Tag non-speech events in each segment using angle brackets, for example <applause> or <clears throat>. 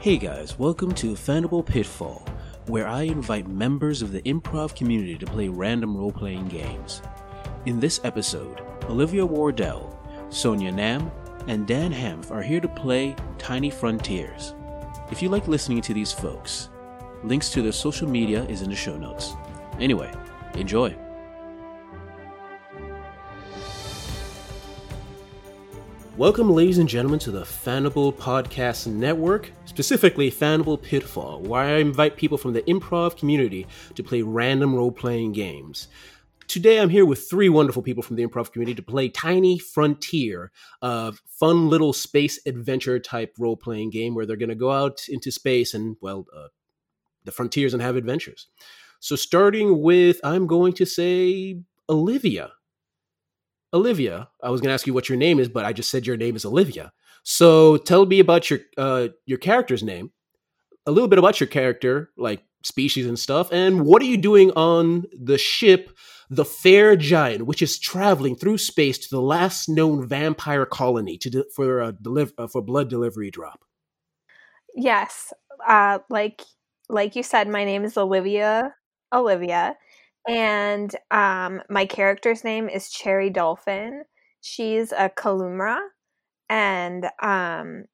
Hey guys, welcome to Fandible Pitfall, where I invite members of the improv community to play random role playing games. In this episode, Olivia Wardell, Sonia Nam, and Dan Hanf are here to play Tiny Frontiers. If you like listening to these folks, links to their social media is in the show notes. Anyway, enjoy. Welcome, ladies and gentlemen, to the Fandible Podcast Network, specifically Fandible Pitfall, where I invite people from the improv community to play random role playing games. Today, I'm here with three wonderful people from the improv community to play Tiny Frontier, a fun little space adventure type role playing game where they're going to go out into space and, well, uh, the frontiers and have adventures. So, starting with, I'm going to say Olivia. Olivia, I was going to ask you what your name is, but I just said your name is Olivia. So tell me about your uh, your character's name, a little bit about your character, like species and stuff, and what are you doing on the ship, the Fair Giant, which is traveling through space to the last known vampire colony to de- for a deliver uh, for blood delivery drop. Yes, uh, like like you said, my name is Olivia. Olivia, and um, my character's name is Cherry Dolphin. She's a Kalumra, and um,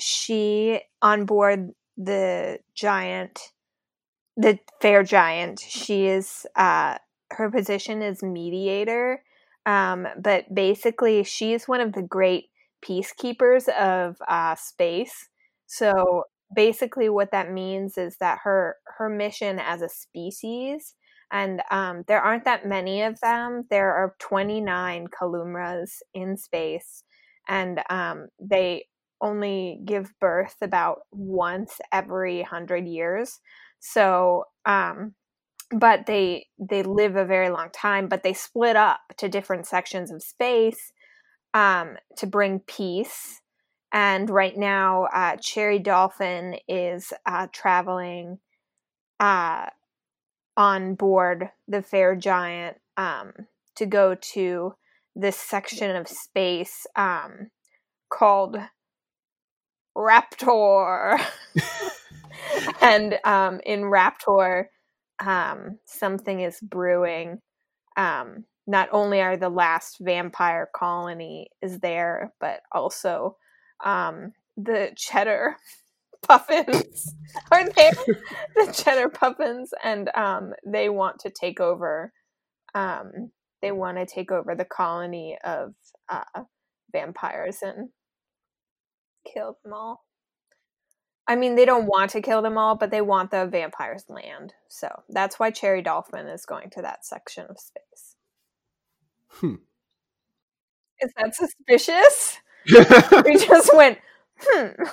she on board the giant, the fair giant. She is uh, her position is mediator, um, but basically she's one of the great peacekeepers of uh, space. So basically what that means is that her her mission as a species and um, there aren't that many of them. There are 29 kalumras in space and um, they only give birth about once every 100 years. So um, but they they live a very long time but they split up to different sections of space um, to bring peace and right now uh, cherry dolphin is uh, traveling uh, on board the fair giant um, to go to this section of space um, called raptor. <laughs> <laughs> And um, in raptor um, something is brewing. Um, not only are the last vampire colony is there but also um, the cheddar <laughs> puffins <laughs> are there the cheddar puffins and um, they want to take over um, they want to take over the colony of uh, vampires and kill them all. I mean they don't want to kill them all but they want the vampires land so that's why cherry dolphin is going to that section of space. Hmm. is that suspicious <laughs> we <laughs> just went hmm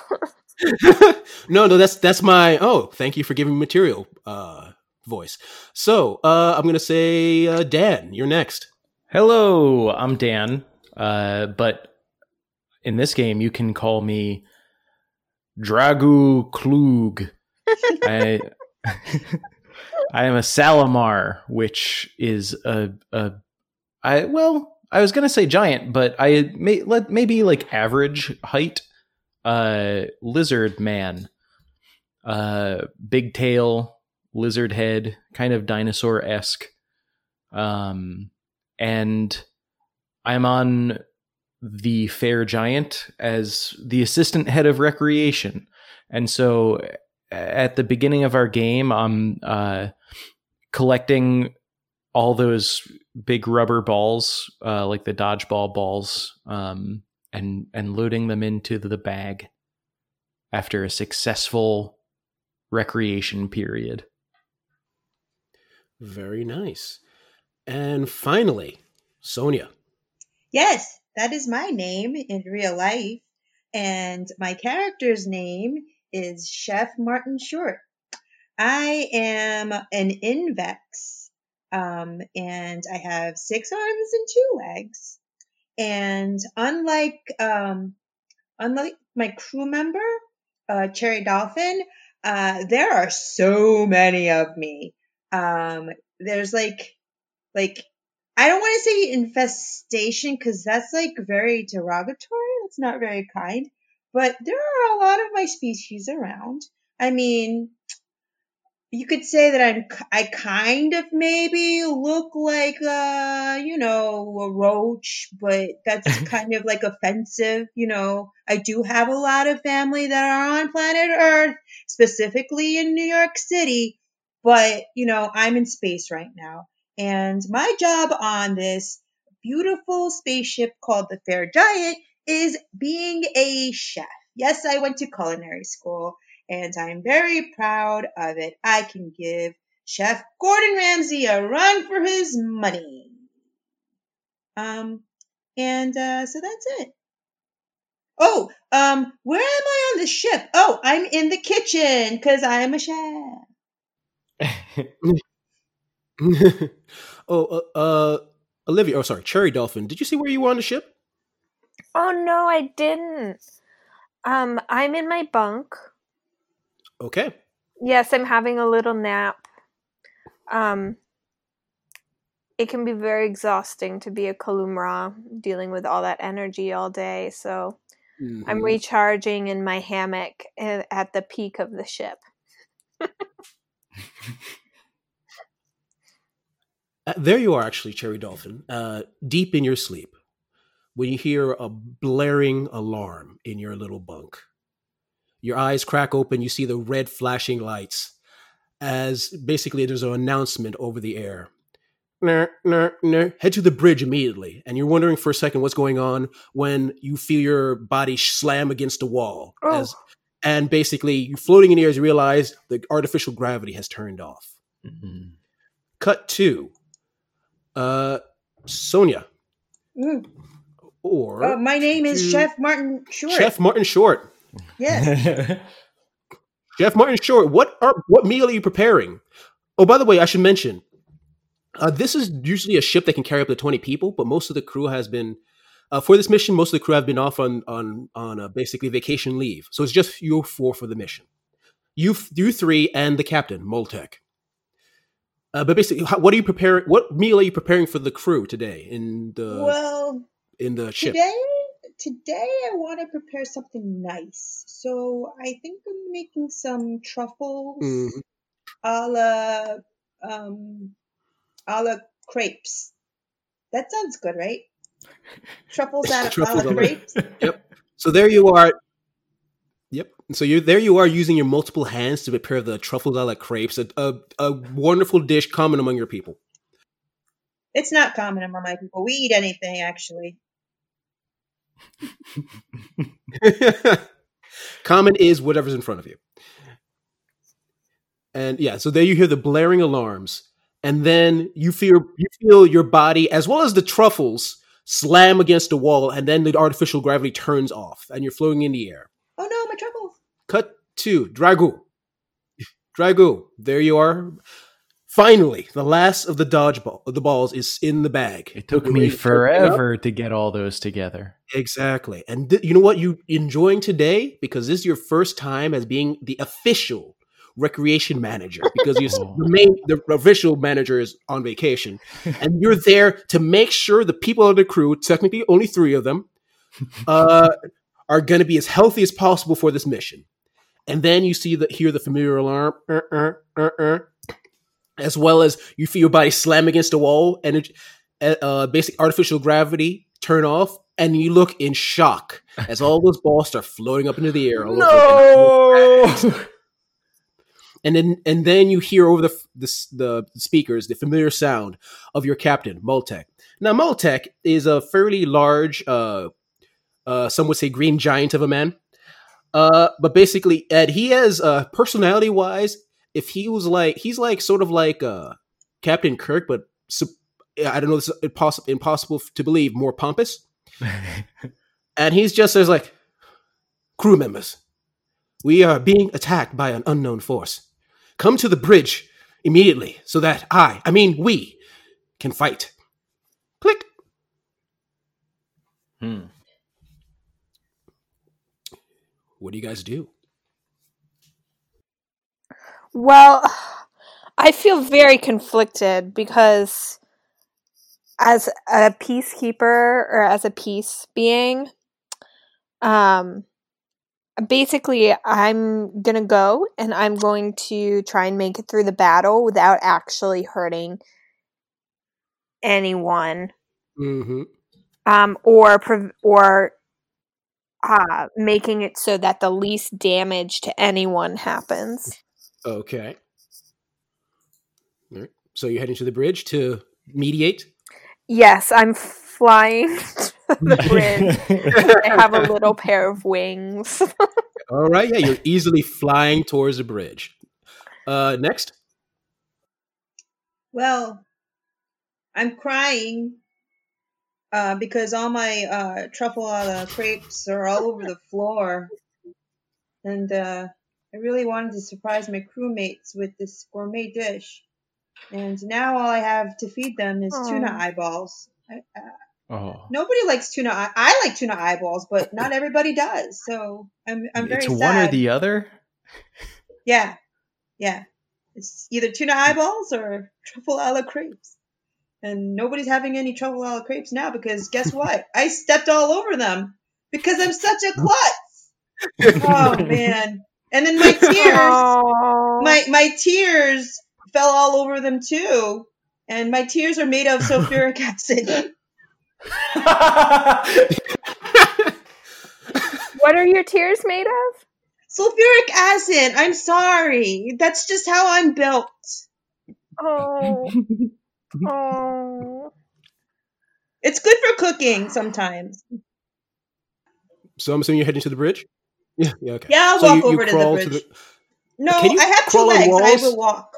<laughs> no, no, that's that's my. Oh, thank you for giving me material uh, voice. So uh, I'm gonna say uh, Dan. You're next. Hello, I'm Dan. Uh, but in this game, you can call me Dragu Klug. I I am a Salamar, which is a a I well, I was gonna say giant, but I may let maybe like average height. Uh, lizard man. Uh, big tail, lizard head, kind of dinosaur esque. Um, and I'm on the Fair Giant as the assistant head of recreation. And so at the beginning of our game, I'm uh, collecting all those big rubber balls, uh, like the dodgeball balls, um, and and loading them into the bag after a successful recreation period. Very nice. And finally, Sonia. Yes, that is my name in real life. And my character's name is Chef Martin Short. I am an Invex, um, and I have six arms and two legs. And unlike, um, unlike my crew member, uh, Cherry Dolphin, uh, there are so many of me. Um, there's like, like, I don't want to say infestation because that's like very derogatory. That's not very kind. but there are a lot of my species around. I mean, you could say that I'm, I kind of maybe look like, uh, you know, a roach, but that's <laughs> kind of like offensive. You know, I do have a lot of family that are on planet Earth, specifically in New York City, but, you know, I'm in space right now. And my job on this beautiful spaceship called the Fair Giant is being a chef. Yes, I went to culinary school and I'm very proud of it. I can give Chef Gordon Ramsay a run for his money. Um, and uh, so that's it. Oh, um, where am I on the ship? Oh, I'm in the kitchen because I'm a chef. <laughs> oh, uh, uh, Olivia. Oh, sorry, Cherry Dolphin. Did you see where you were on the ship? Oh no, I didn't. Um, I'm in my bunk. Okay. Yes, I'm having a little nap. Um, it can be very exhausting to be a Kalumra, dealing with all that energy all day. So mm-hmm. I'm recharging in my hammock at the peak of the ship. <laughs> uh, there you are, actually, Cherry Dolphin, uh, deep in your sleep, when you hear a blaring alarm in your little bunk. Your eyes crack open, you see the red flashing lights as basically there's an announcement over the air. Ner, ner, ner. Head to the bridge immediately. And you're wondering for a second what's going on when you feel your body slam against a wall. Oh. As, and basically, you're floating in the air as you realize the artificial gravity has turned off. Mm-hmm. Cut to. Uh, Sonia. Mm. Or uh, my name is Chef Martin Short. Chef Martin Short. Yes. <laughs> Chef Martin Short, what are what meal are you preparing? Oh, by the way, I should mention, uh, this is usually a ship that can carry up to twenty people, but most of the crew has been uh, for this mission. Most of the crew have been off on on on uh, basically vacation leave, so it's just you four for the mission. You you three and the captain Moltek. Uh, but basically, what are you preparing? What meal are you preparing for the crew today in the well in the ship? Today today I want to prepare something nice. So I think I'm making some truffles mm-hmm. a la, um, a la crepes. That sounds good, right? Truffles out of truffles a la crepes. <laughs> yep. So there you are. Yep. So you're there you are using your multiple hands to prepare the truffles a la crepes, a, a, a wonderful dish common among your people. It's not common among my people. We eat anything, actually. <laughs> Common is whatever's in front of you. And yeah, so there you hear the blaring alarms, and then you feel you feel your body as well as the truffles slam against the wall, and then the artificial gravity turns off, and you're floating in the air. Oh no, my truffles! Cut to Dragu. Dragu, there you are. Finally, the last of the dodgeball the balls is in the bag. It took me forever to get all those together. Exactly. And th- you know what you enjoying today because this is your first time as being the official recreation manager because you oh. <laughs> the main the official manager is on vacation <laughs> and you're there to make sure the people of the crew, technically only 3 of them, <laughs> uh, are going to be as healthy as possible for this mission. And then you see the hear the familiar alarm uh, uh, uh, uh as well as you feel your body slam against the wall and uh, uh, basic artificial gravity turn off and you look in shock as all those balls start floating up into the air. no! <laughs> and then and then you hear over the, the, the speakers the familiar sound of your captain Moltek. Now Moltek is a fairly large, uh, uh, some would say green giant of a man. Uh, but basically, Ed, he has uh, personality wise, if he was like he's like sort of like uh Captain Kirk, but I don't know, it's impossible impossible to believe more pompous. <laughs> and he's just says like, crew members, we are being attacked by an unknown force. Come to the bridge immediately so that I, I mean we, can fight. Click. Hmm. What do you guys do? Well, I feel very conflicted because as a peacekeeper or as a peace being, um, basically, I'm gonna go and I'm going to try and make it through the battle without actually hurting anyone, Mm-hmm. um, or or uh, making it so that the least damage to anyone happens. Okay. All right. So you're heading to the bridge to mediate. Yes, I'm flying <laughs> to the <laughs> bridge. I have a little pair of wings. <laughs> All right. Yeah, you're easily flying towards the bridge. Uh, next. Well, I'm crying uh, because all my uh, truffle a la crepes are all over the floor. And uh, I really wanted to surprise my crewmates with this gourmet dish. And now all I have to feed them is tuna eyeballs. I, uh, oh, nobody likes tuna. eye- I like tuna eyeballs, but not everybody does. So I'm I'm very it's sad. one or the other. Yeah, yeah. It's either tuna eyeballs or truffle a la crepes. And nobody's having any truffle a la crepes now because guess <laughs> what? I stepped all over them because I'm such a klutz. <laughs> Oh man! And then my tears, <laughs> my my tears fell all over them too. And my tears are made of sulfuric <laughs> acid. <laughs> what are your tears made of? Sulfuric acid. I'm sorry. That's just how I'm built. Oh, oh. It's good for cooking sometimes. So I'm assuming you're heading to the bridge. Yeah. Yeah. Okay. Yeah, I'll so walk you, you over to the crawl bridge. No, Can you I have two legs. I walls? will walk.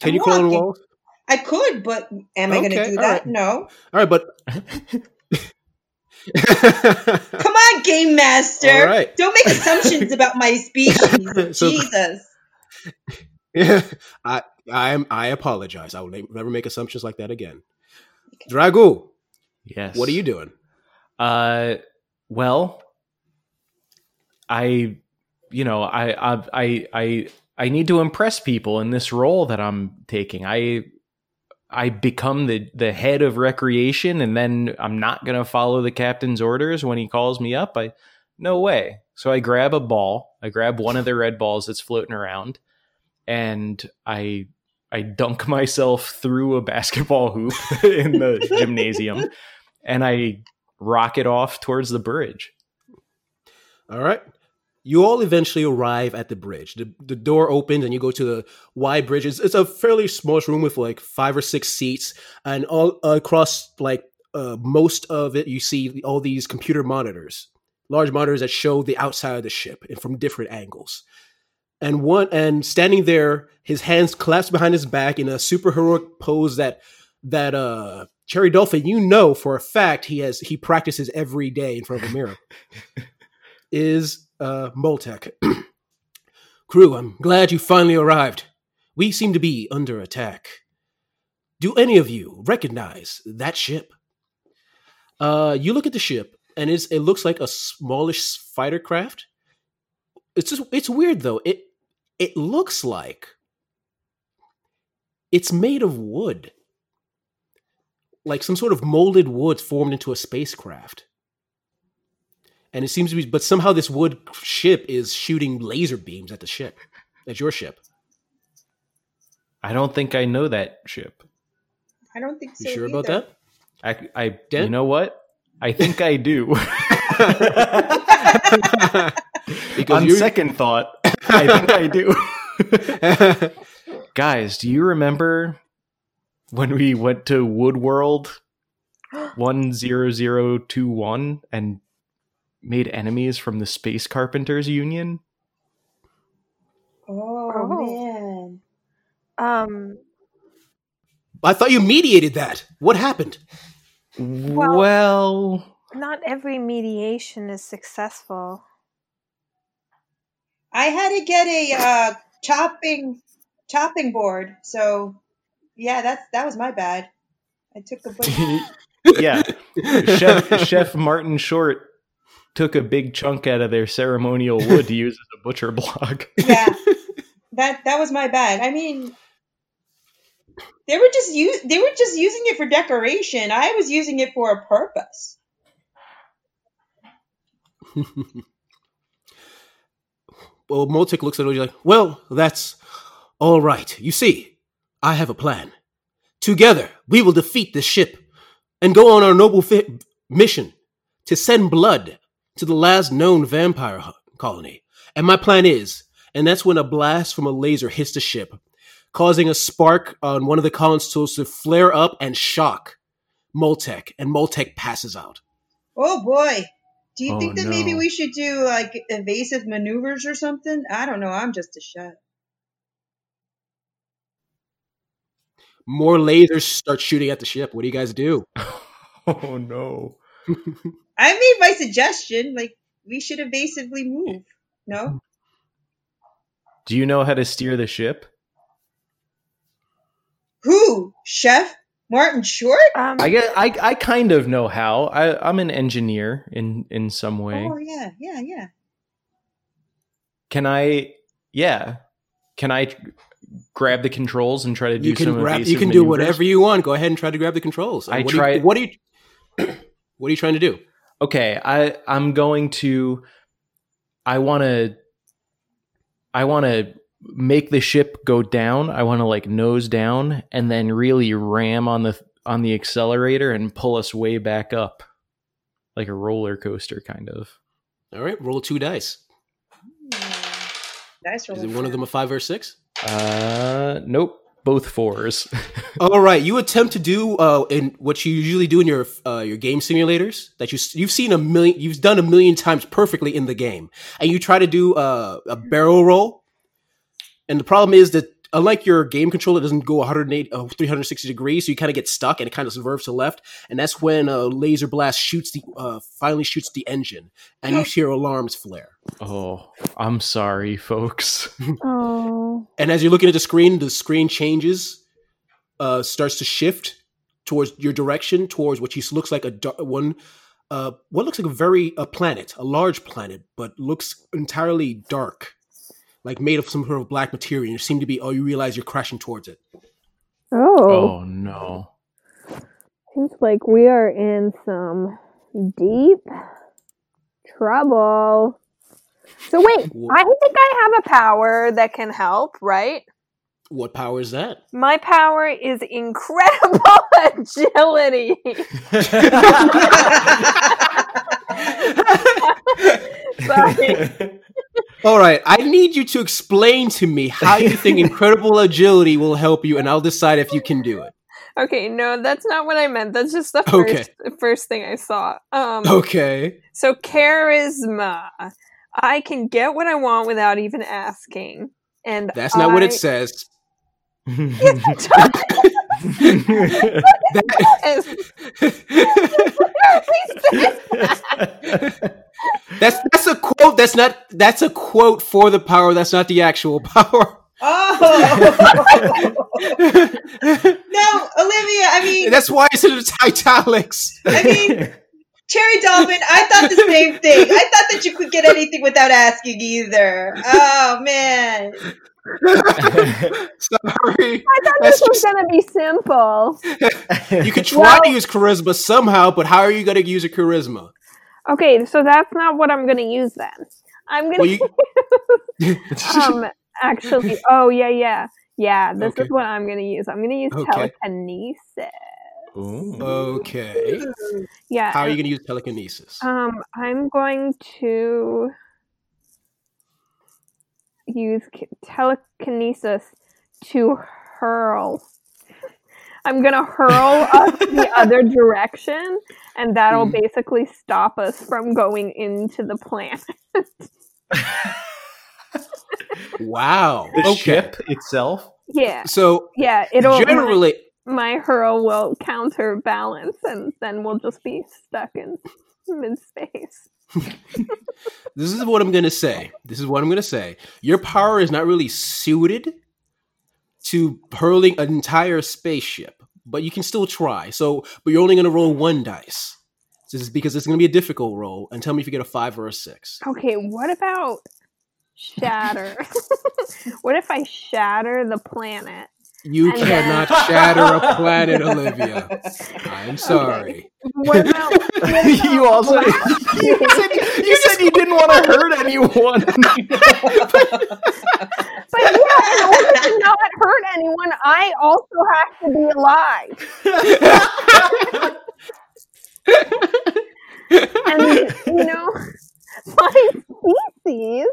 Can I'm you crawl on walls? I could, but am I going to do that? right. No. All right, but. <laughs> Come on, game master. All right. Don't make assumptions about my species. <laughs> So- Jesus. Yeah, <laughs> I I am I apologize. I will never make assumptions like that again. Dragul, yes. what are you doing? Uh, well, I, you know, I, I, I, I, I need to impress people in this role that I'm taking. I, I become the the head of recreation, and then I'm not gonna follow the captain's orders when he calls me up. I, no way. So I grab a ball. I grab one of the red balls that's floating around, and I. I dunk <laughs> myself through a basketball hoop <laughs> in the gymnasium <laughs> and I rocket off towards the bridge. All right. You all eventually arrive at the bridge. The, the door opens and you go to the wide bridge. It's, it's a fairly small room with like five or six seats, and all across like uh, most of it, you see all these computer monitors, large monitors that show the outside of the ship and from different angles. And one and standing there, his hands clasped behind his back in a super heroic pose that that uh Cherry Dolphin, you know for a fact he has he practices every day in front of a mirror. <laughs> is uh Moltek. <clears throat> Crew, I'm glad you finally arrived. We seem to be under attack. Do any of you recognize that ship? Uh you look at the ship and it looks like a smallish fighter craft. It's just it's weird though. It it looks like it's made of wood like some sort of molded wood formed into a spacecraft. And it seems to be, but somehow this wood ship is shooting laser beams at the ship, at your ship. I don't think I know that ship. I don't think so. You sure about that? I, I Dan? you know what? I think I do. <laughs> <laughs> On you second thought, I think I do. <laughs> Guys, do you remember when we went to Woodworld 10021 <gasps> and made enemies from the Space Carpenters Union? Oh, Oh. man. Um, I thought you mediated that. What happened? Well, not every mediation is successful. I had to get a uh, chopping chopping board. So, yeah, that's that was my bad. I took a bunch. <laughs> yeah. Chef, Chef Martin Short took a big chunk out of their ceremonial wood to <laughs> use as a butcher block. yeah, <laughs> that that was my bad. I mean, they were just use they were just using it for decoration. I was using it for a purpose. <laughs> well, Moltek looks at. He's like, "Well, that's all right. You see, I have a plan. Together, we will defeat this ship and go on our noble fi- mission to send blood to the last known vampire colony. And my plan is, and that's when a blast from a laser hits the ship, causing a spark on one of the consoles to flare up and shock Moltek, and Moltek passes out. Oh boy. Do you Oh, think that maybe we should do like evasive maneuvers or something? I don't know. I'm just a chef. More lasers start shooting at the ship. What do you guys do? <laughs> Oh no. <laughs> I made my suggestion. Like we should evasively move. No. Do you know how to steer the ship? Who? Chef Martin Short? Um, I get. I I kind of know how. I I'm an engineer in in some way. Oh yeah, yeah, yeah. Can I? Yeah. Can I grab the controls and try to do You can some grab. You evasive can do whatever you want. Go ahead and try to grab the controls. I what try- Do you, what are you? <clears throat> what are you trying to do? Okay i i'm going to i want to i want to make the ship go down i want to like nose down and then really ram on the on the accelerator and pull us way back up like a roller coaster kind of All right, roll two dice. Dice roll. Is it one of them a five or a six? uh nope both fours <laughs> All right, you attempt to do uh, in what you usually do in your uh, your game simulators that you you've seen a million, you've done a million times perfectly in the game, and you try to do uh, a barrel roll. And the problem is that unlike your game controller, it doesn't go 108, uh, 360 degrees, so you kind of get stuck and it kind of swerves to the left. And that's when a laser blast shoots the uh, finally shoots the engine, and you hear alarms flare. oh i'm sorry folks <laughs> oh. And as you're looking at the screen, the screen changes, uh, starts to shift towards your direction, towards what you looks like a dar- one, uh, what looks like a very a planet, a large planet, but looks entirely dark, like made of some sort of black material. You seem to be, oh, you realize you're crashing towards it. oh. oh no Seems like we are in some deep trouble. So wait, Wh- I think I have a power that can help, right? What power is that? My power is incredible <laughs> agility. <laughs> <laughs> Sorry. All right, I need you to explain to me how you <laughs> think incredible agility will help you, and I'll decide if you can do it. Okay, no, that's not what I meant. That's just the first Okay. first thing I saw. Um Okay. so charisma. I can get what I want without even asking. And That's not what I- it says. <laughs> <laughs> That's that's a quote. That's not that's a quote for the power. That's not the actual power. Oh no, Olivia. I mean, that's why it's in italics. I mean, Cherry Dolphin. I thought the same thing. I thought that you could get anything without asking either. Oh man. Sorry. I thought That's this was just- gonna be simple. You could try Well- to use charisma somehow, but how are you going to use a charisma? Okay, so that's not what I'm gonna use then. I'm gonna Well, you. <laughs> um <laughs> actually oh yeah yeah yeah this Okay. is what i'm gonna use i'm gonna use Okay. telekinesis Ooh. okay. yeah How are you going to use telekinesis? um i'm going to use k- telekinesis to hurl i'm gonna hurl us the <laughs> other direction and that'll Mhm. basically stop us from going into the planet <laughs> Wow. the okay. ship itself yeah So yeah it'll generally, my hurl will counterbalance and then we'll just be stuck in mid space. This is what I'm going to say. This is what I'm going to say. Your power is not really suited to hurling an entire spaceship, but you can still try. So, but you're only going to roll one dice. This is because it's going to be a difficult roll. And tell me if you get a five or a six. Okay, what about shatter? <laughs> what if I shatter the planet? You And cannot then- <laughs> shatter a planet, Olivia. <laughs> I'm sorry. What about, what <laughs> about you also you said you, said you didn't want to hurt anyone. But yeah, in order to not hurt anyone, I also have to be alive. And you know, my species,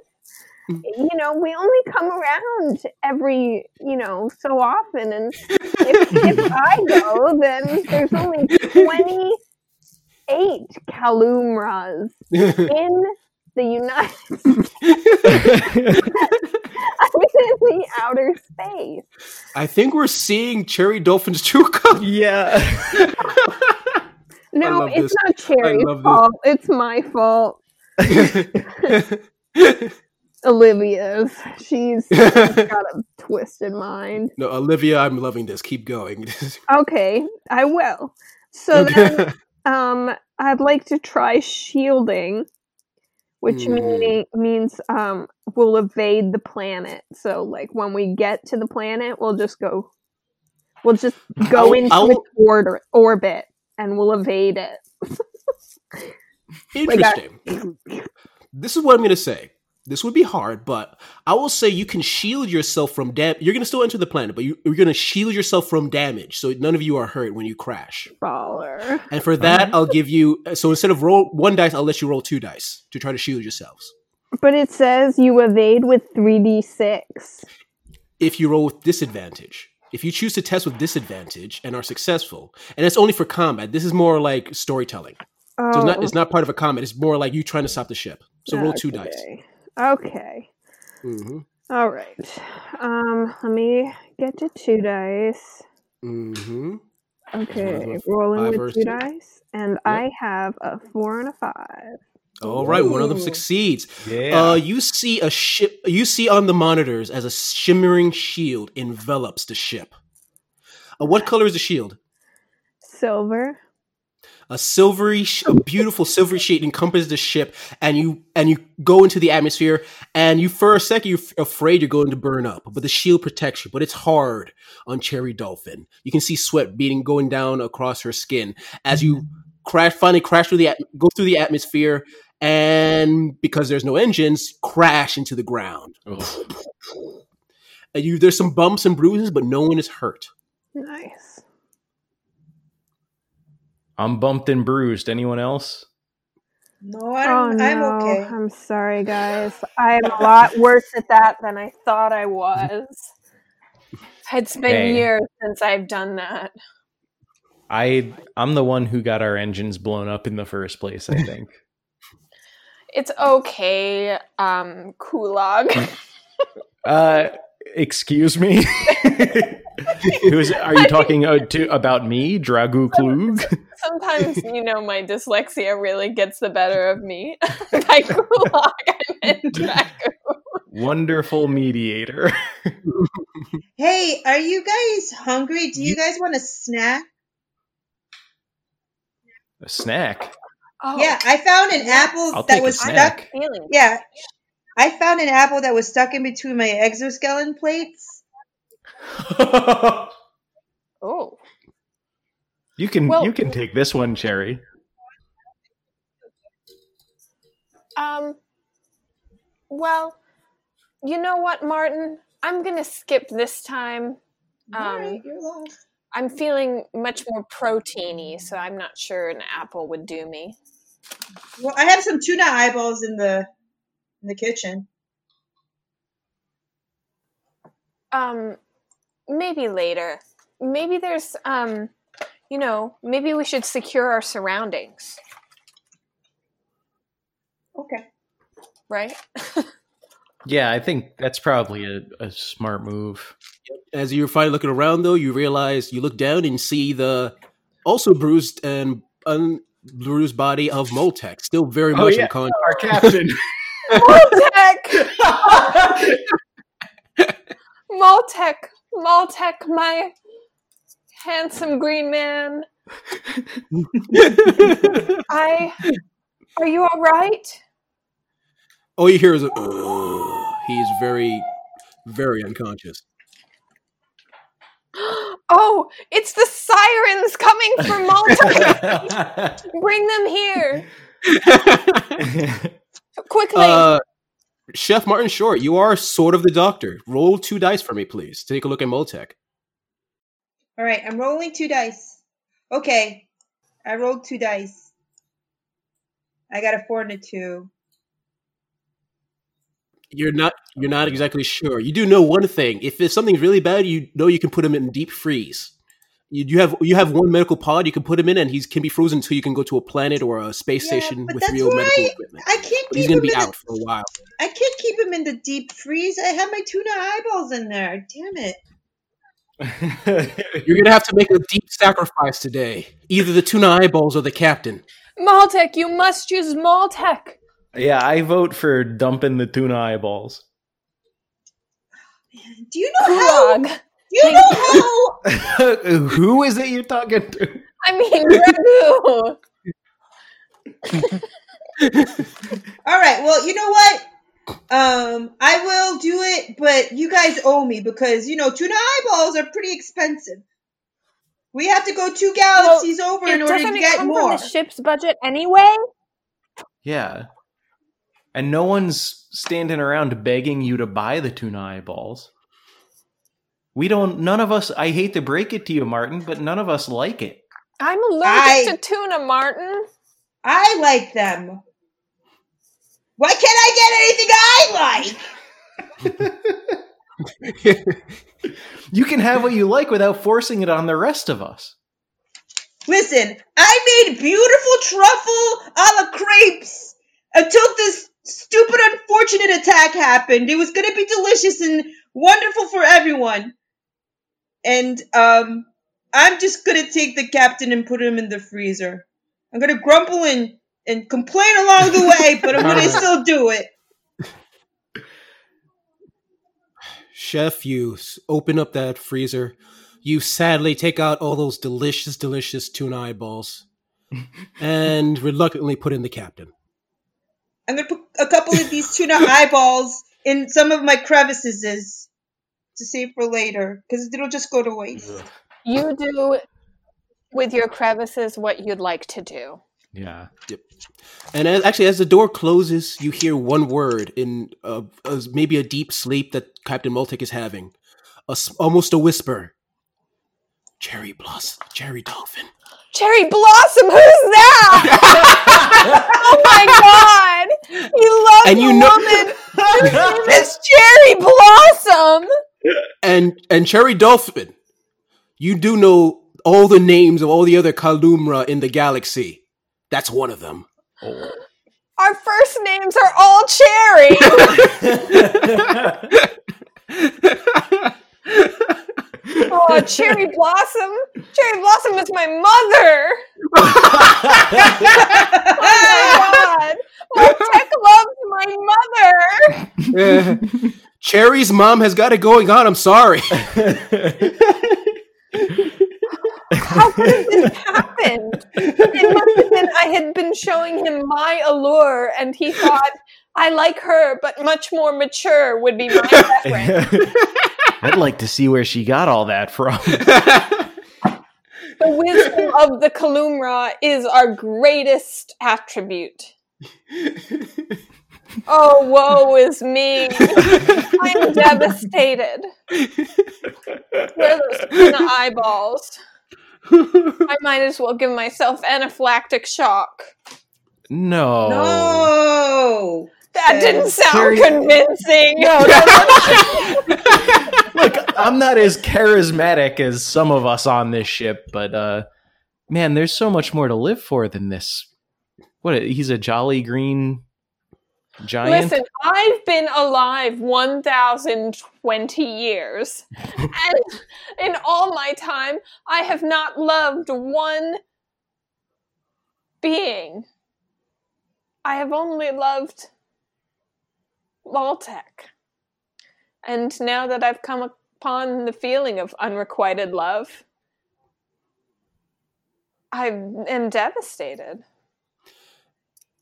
you know, we only come around every, you know, so often. And if, if <laughs> I go, then there's only 28 Kalumras in the United <laughs> States. I'm <laughs> in the outer space. I think we're seeing Cherry Dolphin's too. color. yeah. No, it's this. not Cherry's love this. fault. It's my fault. Olivia's. She's <laughs> got a twisted mind. no, Olivia, I'm loving this. Keep going. <laughs> Okay, I will. So then, <laughs> um, I'd like to try shielding, which Mm. meaning means um we'll evade the planet. So like when we get to the planet, we'll just go, we'll just go I'll- into I'll- its order, orbit, and we'll evade it. Interesting. <clears throat> this is what I'm going to say. This would be hard, but I will say you can shield yourself from damage. You're going to still enter the planet, but you, you're going to shield yourself from damage, so none of you are hurt when you crash. Baller. And for that, I'll give you. So instead of roll one dice, I'll let you roll two dice to try to shield yourselves. But it says you evade with 3d6. If you roll with disadvantage, if you choose to test with disadvantage and are successful, and it's only for combat. This is more like storytelling. Oh, So it's not it's oh. not part of a combat. It's more like you trying to stop the ship. So ah, roll two dice. Okay. Okay. Mm-hmm. All right. Um, let me get to two dice. Mm-hmm. Okay, with rolling five with two two. dice, and I have a four and a five. All right, one of them succeeds. Yeah. Uh, you see a ship. You see on the monitors as a shimmering shield envelops the ship. Uh, what color is the shield? Silver. A silvery, sh- a beautiful silvery sheet encompasses the ship, and you and you go into the atmosphere. And you, for a second, you're f- afraid you're going to burn up, but the shield protects you. But it's hard on Cherry Dolphin. You can see sweat beating going down across her skin as you crash. Finally, crash through the at- go through the atmosphere, and because there's no engines, crash into the ground. Ugh. And you, there's some bumps and bruises, but no one is hurt. Nice. I'm bumped and bruised. Anyone else? No, Oh I'm, no, I'm okay. I'm sorry, guys. I'm a lot worse at that than I thought I was. It's been Hey. years since I've done that. I I'm the one who got our engines blown up in the first place. I think. <laughs> It's okay, um, Kulog. <laughs> uh, excuse me. <laughs> <laughs> Who's are you talking uh, to about me, Dragu Klug? Sometimes, <laughs> you know, my dyslexia really gets the better of me. By Kulog, I meant Dragu. Wonderful mediator. <laughs> Hey, are you guys hungry? Do you guys want a snack? A snack. Oh, Yeah, I found an apple I'll that was stuck. Yeah, I found an apple that was stuck in between my exoskeleton plates. <laughs> Oh, you can Well- you can take this one, Cherry. um, well, you know what, Martin? I'm gonna skip this time. Um, Alright, you're lost. I'm feeling much more proteiny, so I'm not sure an apple would do me. Well, I have some tuna eyeballs in the in the kitchen. Um, maybe later. Maybe there's um, you know, maybe we should secure our surroundings, Okay. right? <laughs> Yeah, I think that's probably a, a smart move. As you're finally looking around, though, you realize you look down and see the also bruised and unbruised body of Moltek, still very Oh, much yeah. unconscious. Our captain. Maltec, <laughs> Maltec, Maltec, my handsome green man. I, are you all right? All you hear is a. "Ugh." he is very, very unconscious. <gasps> Oh, it's the sirens coming from Malta. <laughs> Bring them here <laughs> quickly. uh, Chef Martin Short, you are sort of the doctor. Roll two dice for me, please. Take a look at Moltek. All right, I'm rolling two dice. Okay, I rolled two dice. I got a four and a two. You're not. You're not exactly sure. You do know one thing. If it's something really bad, you know you can put them in deep freeze. You, you have you have one medical pod you can put him in, and he can be frozen until you can go to a planet or a space Yeah, station with real medical right. equipment. I can't But he's keep going him to be in out the, for a while. I can't keep him in the deep freeze. I have my tuna eyeballs in there. Damn it. <laughs> You're going to have to make a deep sacrifice today. Either the tuna eyeballs or the captain. Maltec, you must use Maltec. yeah, I vote for dumping the tuna eyeballs. Do you know how? Gulag. Do you know how? <laughs> Who is it you're talking to? I mean, Ragu. <laughs> All right. Well, you know what? Um, I will do it, but you guys owe me because you know tuna eyeballs are pretty expensive. We have to go two galaxies over in order to get come more. from the ship's budget anyway? Yeah. And no one's standing around begging you to buy the tuna eyeballs. We don't, none of us, I hate to break it to you, Martin, but none of us like it. I'm allergic I- to tuna, Martin. I like them. Why can't I get anything I like? <laughs> You can have what you like without forcing it on the rest of us. Listen, I made beautiful truffle a la crepes until this stupid, unfortunate attack happened. It was going to be delicious and wonderful for everyone. And um, I'm just going to take the captain and put him in the freezer. I'm going to grumble and, and complain along the way, but I'm going <laughs> to still do it. Chef, you open up that freezer. You sadly take out all those delicious, delicious tuna eyeballs <laughs> and reluctantly put in the captain. I'm going to put a couple of these tuna eyeballs in some of my crevices to save for later because it'll just go to waste. You do with your crevices what you'd like to do. Yeah. Yep. And as, actually, as the door closes, you hear one word in uh, uh, maybe a deep sleep that Captain Multic is having, a s almost a whisper. Cherry blossom, cherry dolphin. Cherry Blossom, who's that? <laughs> oh my god! He loves And you a know- woman whose name is Cherry Blossom! And and cherry dolphin. You do know all the names of all the other Kalumra in the galaxy. That's one of them. Our first names are all Cherry! <laughs> Oh, Cherry Blossom! Cherry Blossom is my mother! <laughs> Oh my god! My tech loves my mother! Eh, <laughs> Cherry's mom has got it going on. I'm sorry. <laughs> How could this happened? It must have been I had been showing him my allure, and he thought I like her, but much more mature would be my preference. <laughs> I'd like to see where she got all that from. The wisdom of the Kalumra is our greatest attribute. <laughs> Oh, woe is me! I'm devastated. Where are those tuna eyeballs? I might as well give myself anaphylactic shock. no. No. That didn't sound Carrie- convincing. Look, I'm not as charismatic as some of us on this ship, but uh man, there's so much more to live for than this. What he's a jolly green giant. Listen, I've been alive 1,020 years. and in all my time, I have not loved one being. I have only loved Maltec. And now that I've come upon the feeling of unrequited love, I am devastated.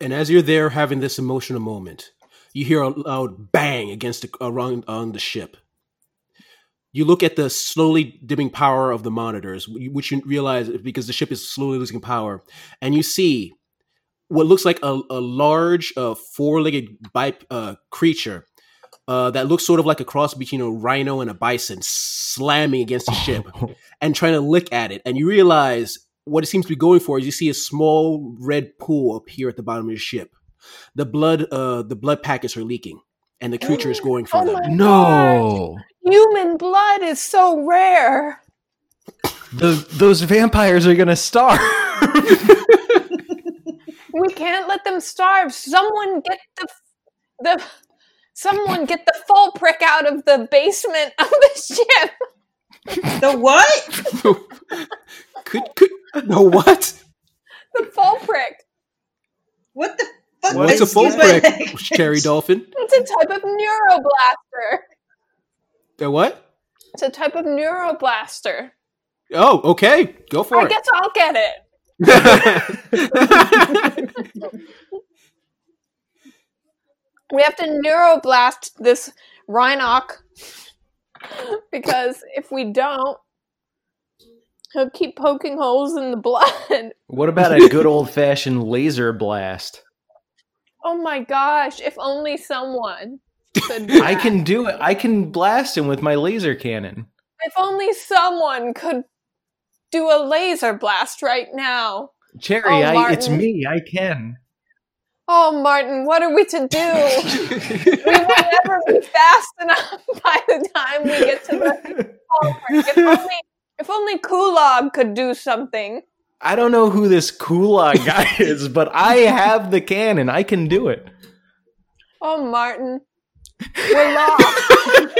And as you're there having this emotional moment, you hear a loud bang against the, around on the ship. you look at the slowly dimming power of the monitors, which you realize because the ship is slowly losing power, and you see what looks like a, a large uh, four-legged bip, uh, creature uh, that looks sort of like a cross between a rhino and a bison slamming against the ship <laughs> and trying to lick at it. And you realize what it seems to be going for is you see a small red pool appear at the bottom of the ship. The blood, uh, the blood packets are leaking, and the creature is going for Oh them. my No. Human blood is so rare. The, those vampires are gonna starve. <laughs> We can't let them starve. Someone get the the someone get the full prick out of the basement of the <laughs> ship. The what? <laughs> could could no what? The full prick. What the fuck? What's a full Excuse prick. Cherry Dolphin? It's a type of neuroblaster. The what? It's a type of neuroblaster. Oh, okay, go for I it. I guess I'll get it. <laughs> <laughs> We have to neuroblast this Rhinoc <laughs> because if we don't, he'll keep poking holes in the blood. <laughs> what about a good <laughs> old fashioned laser blast? Oh my gosh! If only someone could. do I can do it. I can blast him with my laser cannon. If only someone could do a laser blast right now. Cherry, Oh, I, it's me. I can. Oh, Martin, what are we to do? we will never be fast enough <laughs> by the time we get to the ball. <laughs> If only, if only Kulog could do something. I don't know who this Kulak <laughs> guy is, but I have the cannon. I can do it. Oh, Martin, we're lost.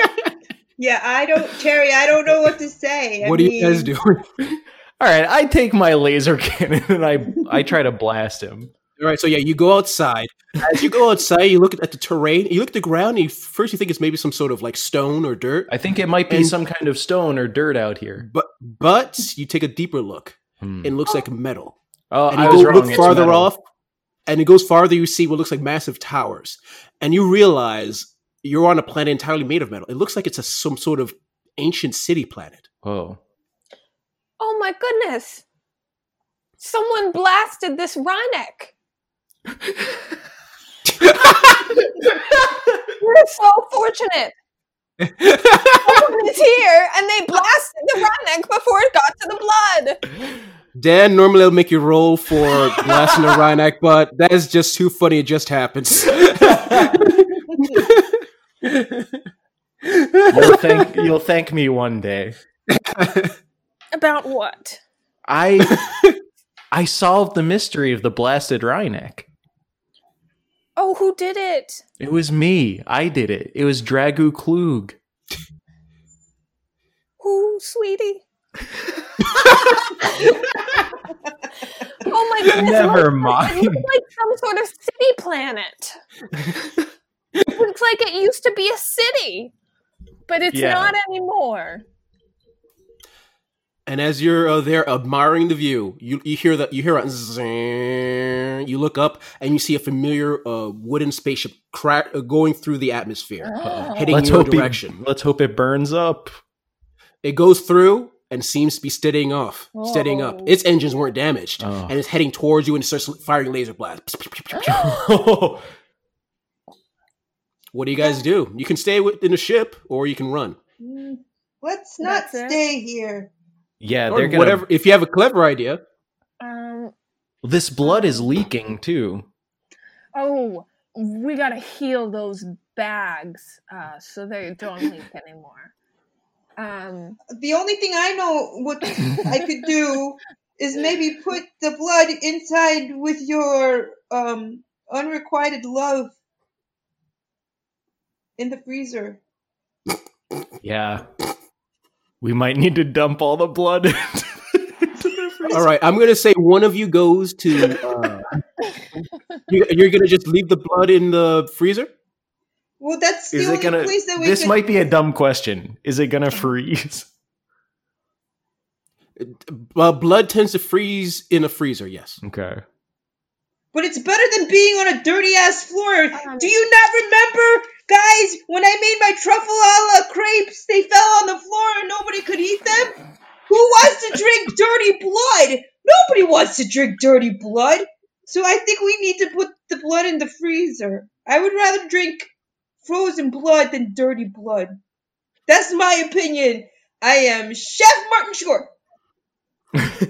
Yeah, I don't, Terry. I don't know what to say. I what are you guys doing? All right, I take my laser cannon and I I try to blast him. All right, so yeah, you go outside. As you go outside, you look at the terrain. You look at the ground. And you, first, you think it's maybe some sort of like stone or dirt, I think it might be And- some kind of stone or dirt out here. but but you take a deeper look. Hmm. It looks like metal. Oh, And I you was go wrong. look farther off, and it goes farther. You see what looks like massive towers, and you realize you're on a planet entirely made of metal. It looks like it's a some sort of ancient city planet. Oh, Oh my goodness! Someone blasted this Rhinek. We're so fortunate. Someone is here, and they blasted the Rhinek before it got to the blood. Dan, normally I'll make you roll for blasting a Rhinoc, but that is just too funny. It just happens. you'll thank you'll thank me one day. About what? I I solved the mystery of the blasted Rhinek. Oh, who did it? It was me. I did it. It was Dragu Klug. Who, sweetie? <laughs> oh my goodness! Never it looks mind. Like, it looks like some sort of city planet. <laughs> it looks like it used to be a city, but it's Yeah. not anymore. And as you're uh, there admiring the view, you, you hear that you hear a zing. You look up and you see a familiar uh, wooden spaceship crack uh, going through the atmosphere, Oh. heading Let's your hope direction. It, let's hope it burns up. It goes through and seems to be steadying off, steadying up. Oh. Its engines weren't damaged, Oh. and it's heading towards you and starts firing laser blasts. <laughs> What do you guys do? You can stay within the ship, or you can run. mm, let's not That's it? stay here. Yeah, Or they're gonna. whatever. If you have a clever idea, Um. This blood is leaking too. Oh, we gotta heal those bags uh, so they don't leak anymore. Um. The only thing I know what I could do is maybe put the blood inside with your um unrequited love in the freezer. Yeah, we might need to dump all the blood. <laughs> into all right. I'm gonna say one of you goes to. Uh, <laughs> you, you're gonna just leave the blood in the freezer. Well, that's the Is only it gonna? place that we This could. might be a <laughs> dumb question. Is it gonna freeze? Uh, blood tends to freeze in a freezer. Yes. Okay. But it's better than being on a dirty ass floor. Um, Do you not remember Guys, when I made my truffle a la crepes, they fell on the floor and nobody could eat them. Who wants to drink dirty blood? Nobody wants to drink dirty blood. So I think we need to put the blood in the freezer. I would rather drink frozen blood than dirty blood. That's my opinion. I am Chef Martin Short. <laughs>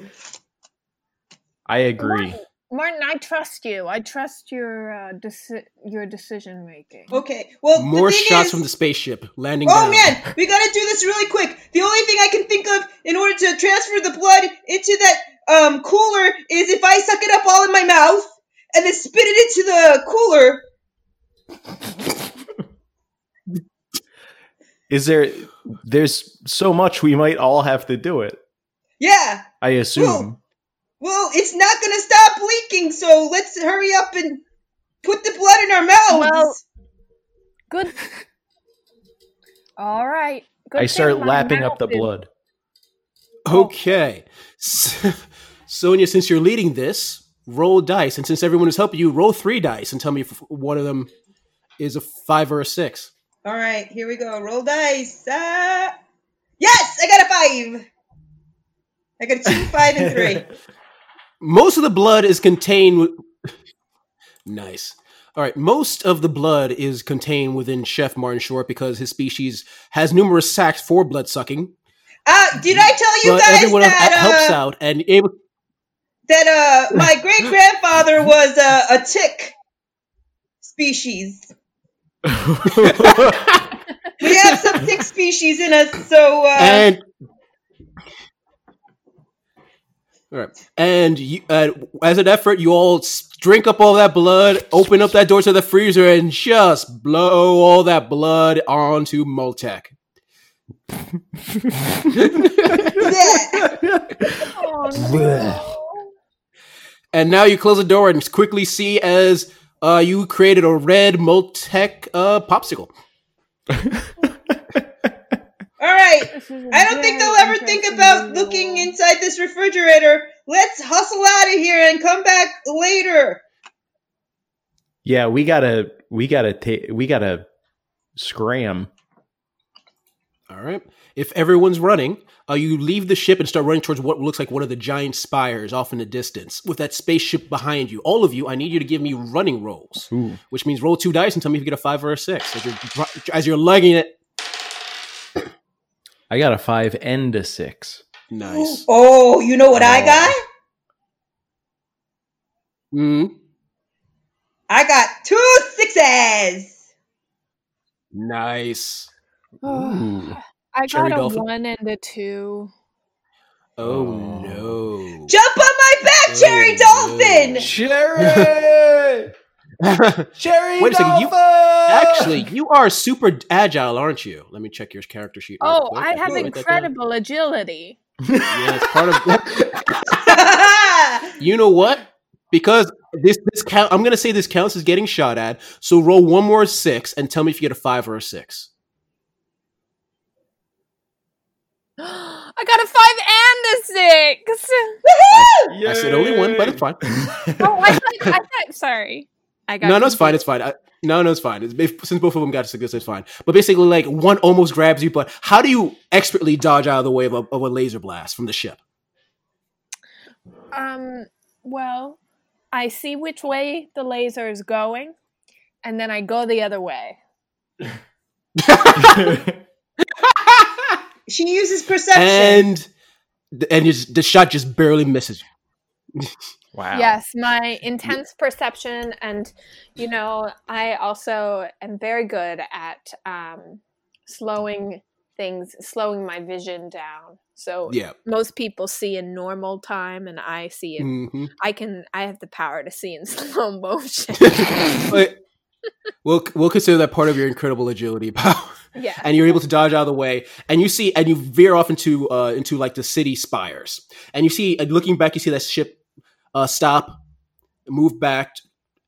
I agree. Martin, Martin, I trust you. I trust your uh, deci- your decision making. Okay. Well, More the thing shots is, from the spaceship landing Oh down. man, we gotta do this really quick. The only thing I can think of in order to transfer the blood into that um cooler is if I suck it up all in my mouth and then spit it into the cooler. Is there? There's so much we might all have to do it. Yeah. I assume. Well, it's not gonna stop leaking, so let's hurry up and put the blood in our mouths. Well, Good. All right. Good I start lapping up the is- blood. Okay. S- Sonia, since you're leading this, roll dice. And since everyone is helping you, roll three dice and tell me if one of them is a five or a six. all right, here we go. Roll dice. Ah. yes, I got a five. I got a two, five, and three. <laughs> Most of the blood is contained. With... <laughs> nice. All right. Most of the blood is contained within Chef Martin Short because his species has numerous sacs for blood sucking. Uh, did I tell you But guys everyone else that helps uh, out and able. that uh my great grandfather was uh, a tick species. <laughs> We have some tick species in us, so uh, and all right, and you, uh, as an effort, you all drink up all that blood, open up that door to the freezer, and just blow all that blood onto Moltek. yeah. <laughs> Oh, no. and now you close the door and quickly see as uh, you created a red Moltek uh, popsicle. <laughs> All right. This is a I don't think they'll ever think about looking inside this refrigerator. Let's hustle out of here and come back later. yeah, we gotta, we gotta, ta- we gotta scram. All right. If everyone's running, uh, you leave the ship and start running towards what looks like one of the giant spires off in the distance with that spaceship behind you. All of you, I need you to give me running rolls, Ooh. which means roll two dice and tell me if you get a five or a six. As you're, as you're lugging it. I got a five and a six. Nice. <gasps> Oh, you know what I Oh. got? Hmm. I got two sixes. nice. <sighs> Ooh. I Cherry got a dolphin. one and a two. Oh, Oh. no. Jump on my back, Cherry Oh, Dolphin. Cherry, <laughs> <laughs> cherry. Wait a second, you- Actually, you are super agile, aren't you? Let me check your character sheet. real Oh, quick. I have Write that down. incredible agility. Yeah, it's part of. <laughs> <laughs> You know what? Because this this count, I'm gonna say this counts as getting shot at. So roll one more six and tell me if you get a five or a six. <gasps> I got a five and a six. I said only one, but it's fine. Oh, I thought, I thought sorry. I got no, no, it's fine. It's fine. I, no, no, it's fine. It's, if, since both of them got six, it's fine. But basically, like one almost grabs you, but how do you expertly dodge out of the way of a, of a laser blast from the ship? Um, well, I see which way the laser is going, and then I go the other way. <laughs> she uses perception. and and just, the shot just barely misses. <laughs> wow. Yes, my intense perception, and you know, I also am very good at um, slowing things, slowing my vision down. So Yeah. most people see in normal time, and I see in. hmm I can. I have the power to see in <laughs> slow motion. <laughs> We'll we'll consider that part of your incredible agility <laughs> power. yeah. and you're able to dodge out of the way and you see and you veer off into uh into like the city spires and you see and looking back you see that ship uh stop move back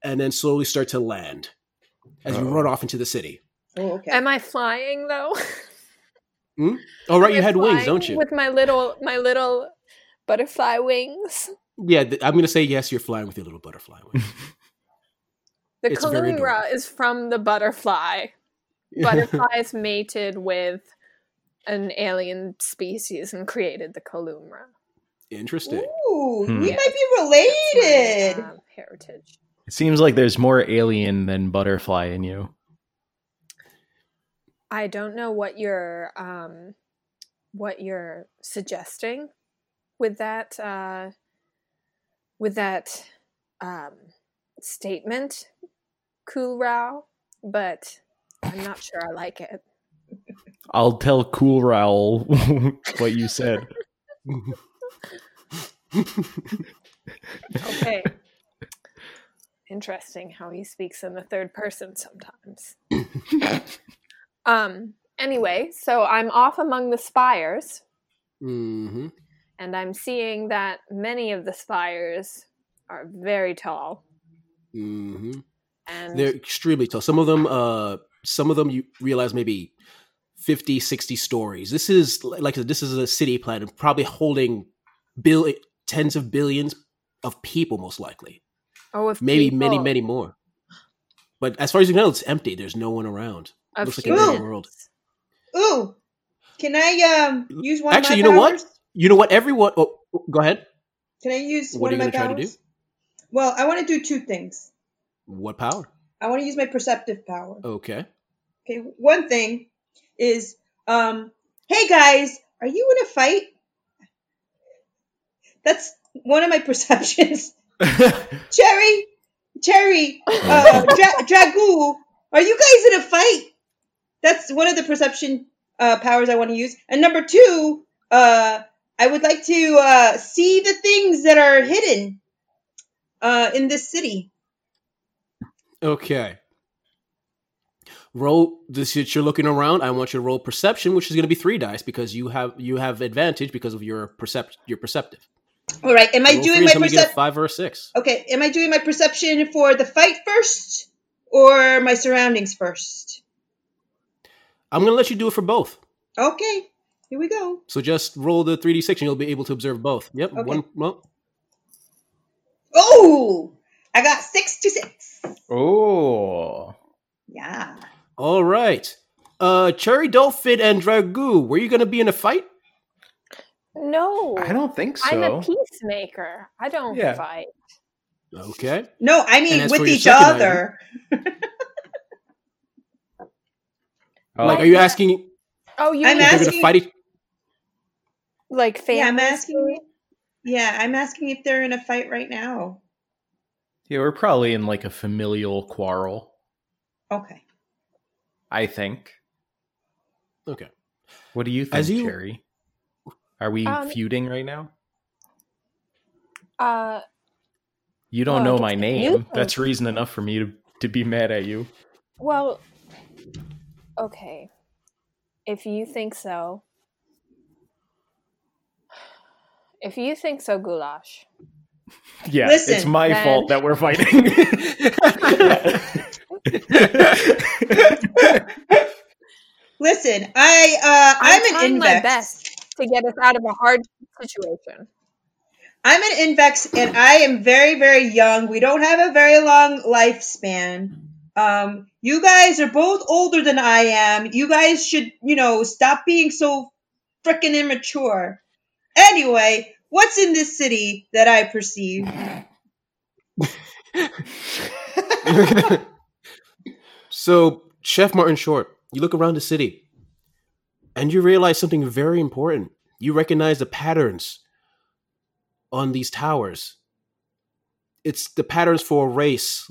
and then slowly start to land as you Uh-oh. run off into the city oh, okay. Am I flying though? oh right Am you I had wings don't you With my little my little butterfly wings. yeah th- i'm gonna say yes you're flying with your little butterfly wings <laughs> The It's very Kalungra is from the butterfly. <laughs> butterflies mated with an alien species and created the Kalumra. Interesting. Ooh, Hmm. we Yeah. might be related. my, um, heritage. It seems like there's more alien than butterfly in you. I don't know what you're um, what you're suggesting with that uh, with that um, statement, Cool Rao, but I'm not sure I like it. I'll tell Cool Raoul <laughs> what you said. <laughs> Okay. <laughs> Interesting how he speaks in the third person sometimes. <laughs> um anyway, so I'm off among the spires hmm and I'm seeing that many of the spires are very tall Mm-hmm. and They're extremely tall. Some of them, uh, some of them you realize maybe 50, 60 stories. This is like this is a city plan, probably holding bill tens of billions of people, most likely. oh, if Maybe many, people- many more. But as far as you know, it's empty. There's no one around. of looks like a different world. Ooh, can I um use one? Actually, of you my know what? You know what? Everyone, oh, go ahead. Can I use What one are you my gonna try to powers? Well, I want to do two things. What power? I want to use my perceptive power. Okay. Okay, one thing is, um, hey guys, are you in a fight? That's one of my perceptions. <laughs> Cherry, Cherry, uh, Dra- Dragoo, are you guys in a fight? That's one of the perception uh, powers I want to use. And number two, uh, I would like to uh, see the things that are hidden uh, in this city. Okay. Roll this. Since you're looking around, I want you to roll perception, which is going to be three dice because you have you have advantage because of your percept your perceptive. All right, am I Roll doing my until we get a perception? five or a six. Okay, am I doing my perception for the fight first or my surroundings first? I'm going to let you do it for both. Okay, here we go. So just roll the three d six, and you'll be able to observe both. Yep. Okay. One. Well, Oh, I got six to six. oh. Yeah. all right. Uh, Cherry Dolphin and Dragoo, were you going to be in a fight? No. I don't think so. I'm a peacemaker. I don't Yeah. fight. Okay. No, I mean with each other. <laughs> Oh, like, are you asking Oh, you I'm mean if they're going asking- to fight each? like family? Yeah, I'm asking. Yeah, I'm asking if they're in a fight right now. yeah, we're probably in like a familial quarrel. Okay. I think. Okay. What do you think, As you- Cherry? Are we Um, feuding right now? Uh, You don't well, know my name. think. That's reason enough for me to, to be mad at you. well, okay. If you think so, if you think so, Goulash. <laughs> Yeah, it's my then- fault that we're fighting. <laughs> Listen, I uh, I'm, I'm, trying an my invex. best to get us out of a hard situation. I'm an invex, and I am very, very young. We don't have a very long lifespan. Um, you guys are both older than I am. You guys should, you know, stop being so freaking immature. Anyway, what's in this city that I perceive? <laughs> so, Chef Martin Short, you look around the city and you realize something very important. You recognize the patterns on these towers. It's the patterns for a race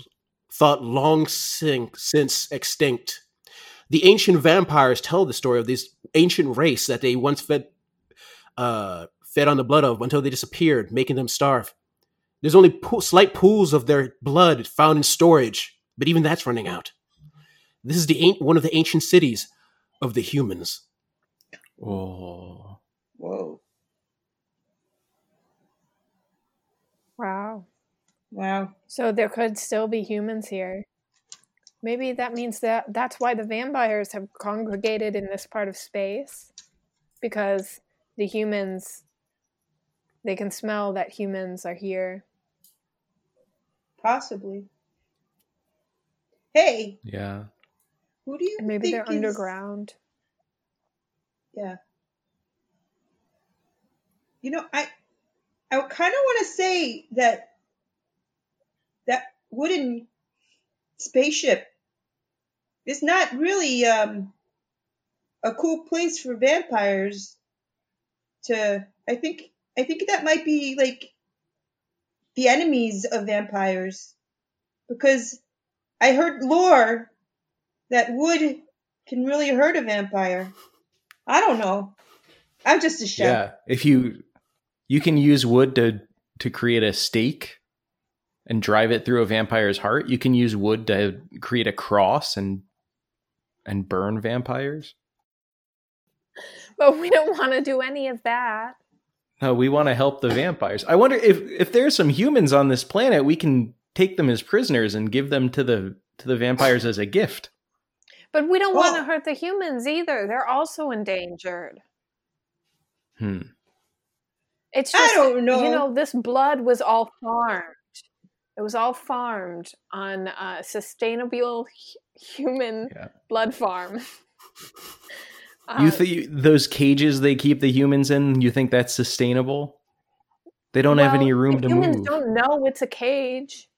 thought long since extinct. The ancient vampires tell the story of this ancient race that they once fed uh, fed on the blood of until they disappeared, making them starve. There's only po- slight pools of their blood found in storage, but even that's running out. This is the one of the ancient cities of the humans. Oh. Whoa. Wow. Wow. So there could still be humans here. Maybe that means that that's why the vampires have congregated in this part of space because the humans they can smell that humans are here. Possibly. Hey, Yeah. Who do you Maybe think they're is- underground. Yeah. You know, I I kind of want to say that that wooden spaceship is not really um a cool place for vampires to I think I think that might be like the enemies of vampires because I heard lore that wood can really hurt a vampire. I don't know. I'm just a chef. Yeah, if you you can use wood to to create a stake and drive it through a vampire's heart. You can use wood to create a cross and and burn vampires. But we don't want to do any of that. No, we want to help the vampires. I wonder if if there's some humans on this planet, we can take them as prisoners and give them to the to the vampires as a gift. But we don't want to hurt the humans either. They're also endangered. Hmm. It's I just don't know. You know, this blood was all farmed. It was all farmed on a sustainable hu- human Yeah. blood farm. <laughs> You Uh, think those cages they keep the humans in? You think that's sustainable? They don't have any room to humans move. Humans don't know it's a cage.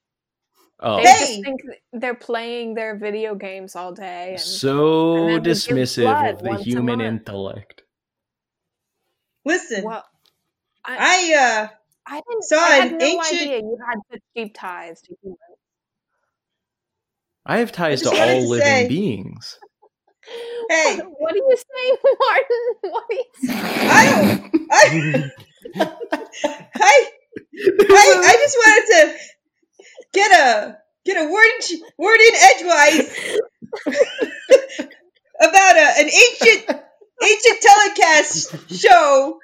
Oh, They Hey! just think they're playing their video games all day. And so and then we give dismissive of the human intellect. Listen, well, I, I uh I didn't. saw I had an no ancient- idea you had such deep ties to humans. I have ties to all to living say- beings. Hey. <laughs> what, what are you saying, <laughs> Martin? What are you saying? I don't I <laughs> I, I I just wanted to get a get a word word in edgewise <laughs> about a, an ancient ancient telecast show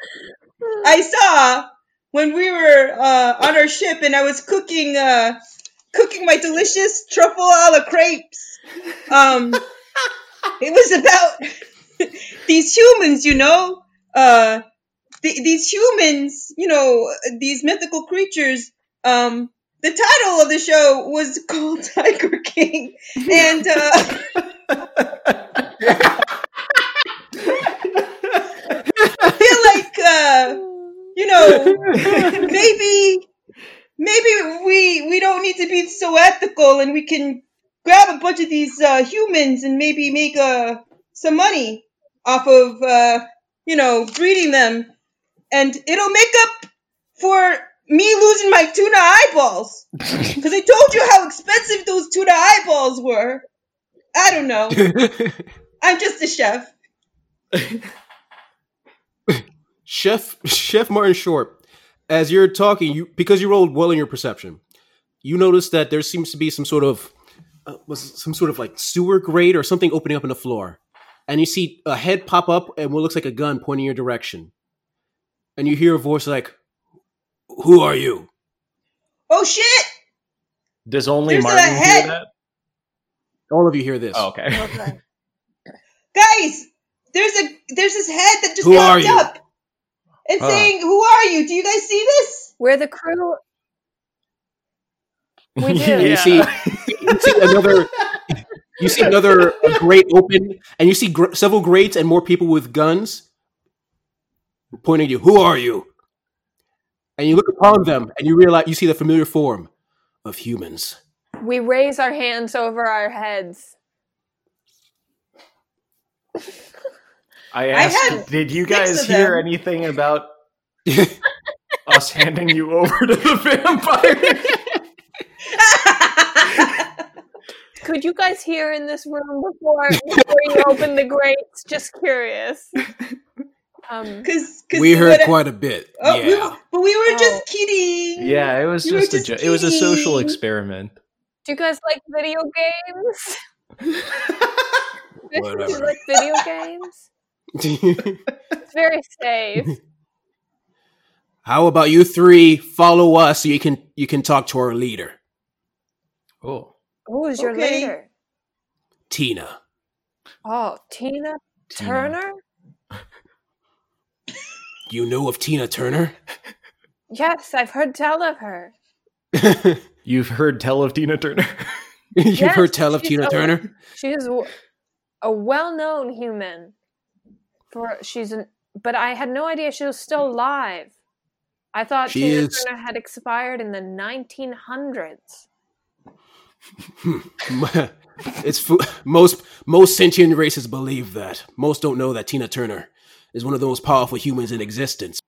I saw when we were uh, on our ship and I was cooking uh, cooking my delicious truffle a la crepes. Um, it was about <laughs> these humans, you know, uh, th- these humans, you know, these mythical creatures. Um, the title of the show was called <laughs> Tiger King, and uh, I feel like uh, you know maybe maybe we we don't need to be so ethical and we can grab a bunch of these uh, humans and maybe make uh, some money off of uh, you know breeding them. And it'll make up for me losing my tuna eyeballs. <laughs> Because i told you how expensive those tuna eyeballs were. I don't know. <laughs> I'm just a chef. <laughs> Chef Chef Martin Short, as you're talking, you because you rolled well in your perception, you notice that there seems to be some sort of uh, was some sort of like sewer grate or something opening up in the floor, and you see a head pop up and what looks like a gun pointing your direction, and you hear a voice like, "Who are you?" oh shit Does only There's Martin hear that? All of you hear this. Oh, okay. Okay. <laughs> guys there's a there's this head that just Who are popped you? up and Huh. saying who are you do you guys see this We're the crew. We <laughs> do. You see, you see <laughs> another. You see another grate open, and you see gr- several grates and more people with guns pointing at you. Who are you? And you look upon them, and you realize you see the familiar form of humans. We raise our hands over our heads. I I asked, had did you guys hear them. anything about <laughs> us handing you over to the vampire? <laughs> Could you guys hear in this room before before you open the grates? Just curious. <laughs> Um, <laughs> Cause, cause we heard what- quite a bit. Oh, we- yeah. but we were Oh. just kidding. yeah, it was You were just a just jo- it was a social experiment. do you guys like video games? <laughs> Do you like video games? <laughs> It's very safe. How about you three follow us so you can you can talk to our leader, Oh, Who's your Okay. leader? Tina. Oh, Tina Tina. Turner? You know of Tina Turner? Yes, I've heard tell of her. <laughs> You've heard tell of Tina Turner. You've Yes, heard tell of Tina a- Turner? She's a well-known human. For she's an, but I had no idea she was still alive. I thought She Tina is- Turner had expired in the 1900s. <laughs> it's most most sentient races believe that. Most don't know that Tina Turner is one of the most powerful humans in existence.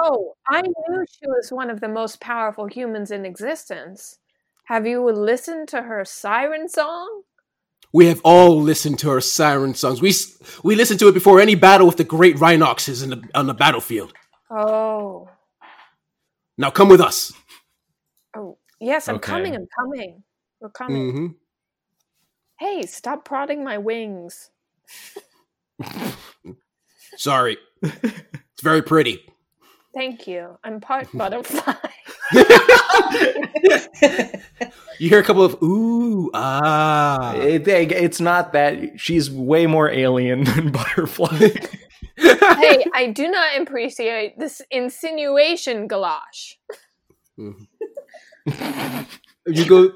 Oh, I knew she was one of the most powerful humans in existence. Have you listened to her siren song? We have all listened to her siren songs. We we listened to it before any battle with the great rhinoxes in the, on the battlefield. Oh, Now come with us. oh, yes, I'm Okay. coming. I'm coming. We're coming. hmm Hey, stop prodding my wings. <laughs> Sorry, <laughs> it's very pretty. Thank you. I'm part <laughs> butterfly. You hear a couple of ooh ah. It- it- it's not that she's way more alien than <laughs> Butterfly. hey, I do not appreciate this insinuation, Galosh. you go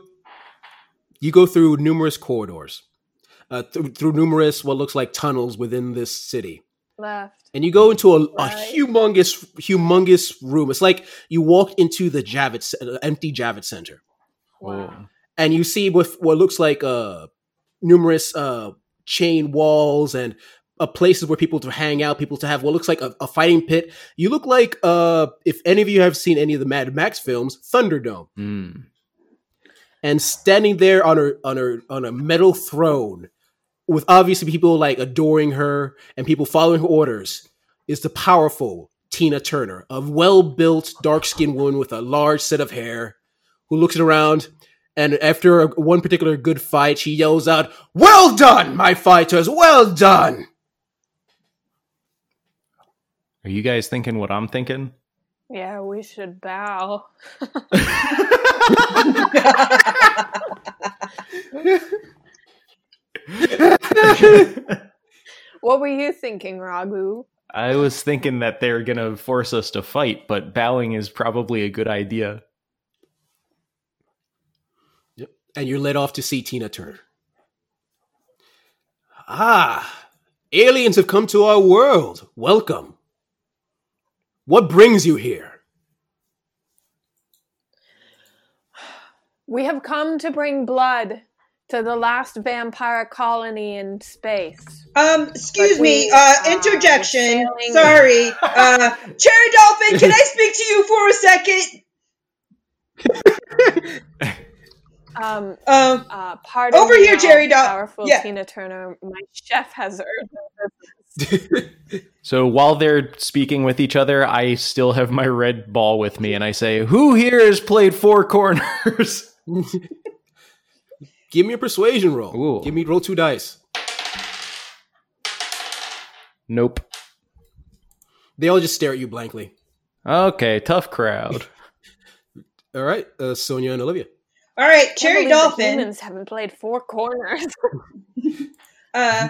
you go through numerous corridors uh, th- through numerous what looks like tunnels within this city Left. and you go into a, a humongous humongous room it's like you walk into the javits uh, empty javits center Wow. and you see with what looks like uh numerous uh chain walls and uh, places where people to hang out people to have what looks like a, a fighting pit you look like uh if any of you have seen any of the mad max films thunderdome Mm. and standing there on her on her on a metal throne with obviously people like adoring her and people following her orders is the powerful Tina Turner, a well-built dark-skinned woman with a large set of hair who looks around and after a, one particular good fight she yells out, "Well done, my fighters, well done." Are you guys thinking what I'm thinking? Yeah, we should bow. <laughs> <laughs> <laughs> <laughs> What were you thinking, Ragu? I was thinking that they're gonna force us to fight, but bowing is probably a good idea. Yep. and you're led off to see Tina Turner. Ah, aliens have come to our world. Welcome. What brings you here? We have come to bring blood to the last vampire colony in space. Um, excuse But me, uh, uh, interjection. we're Sorry. <laughs> Uh, Cherry Dolphin, can I speak to you for a second? Um, Um, uh, pardon Over me, here, all Jerry Dol- Powerful yeah. Tina Turner. My chef has urgent <laughs> So while they're speaking with each other, I still have my red ball with me, and I say, "Who here has played Four Corners?" <laughs> Give me a persuasion roll. Ooh. Give me roll two dice. nope. They all just stare at you blankly. Okay, tough crowd. <laughs> All right, uh, Sonia and Olivia. all right, Cherry believe the Dolphin. Humans haven't played Four Corners. <laughs> Uh,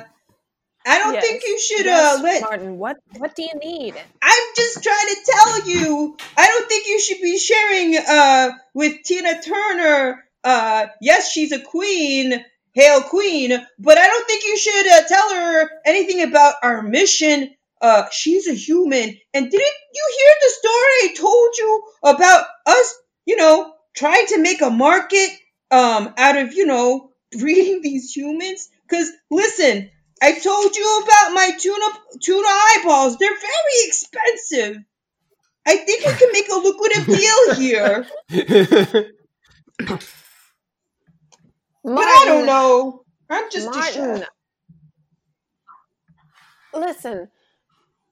I don't Yes. think you should Yes, uh let. Martin. What What do you need? I'm just trying to tell you. I don't think you should be sharing uh with Tina Turner. Uh, yes, she's a queen, hail queen, but I don't think you should uh, tell her anything about our mission. Uh, she's a human, and didn't you hear the story I told you about us? You know, trying to make a market um out of you know <laughs> breeding these humans. Cause listen, I told you about my tuna tuna eyeballs. They're very expensive. I think we can make a lucrative deal here. <laughs> But I don't know. I'm just a Martin. chef. Listen,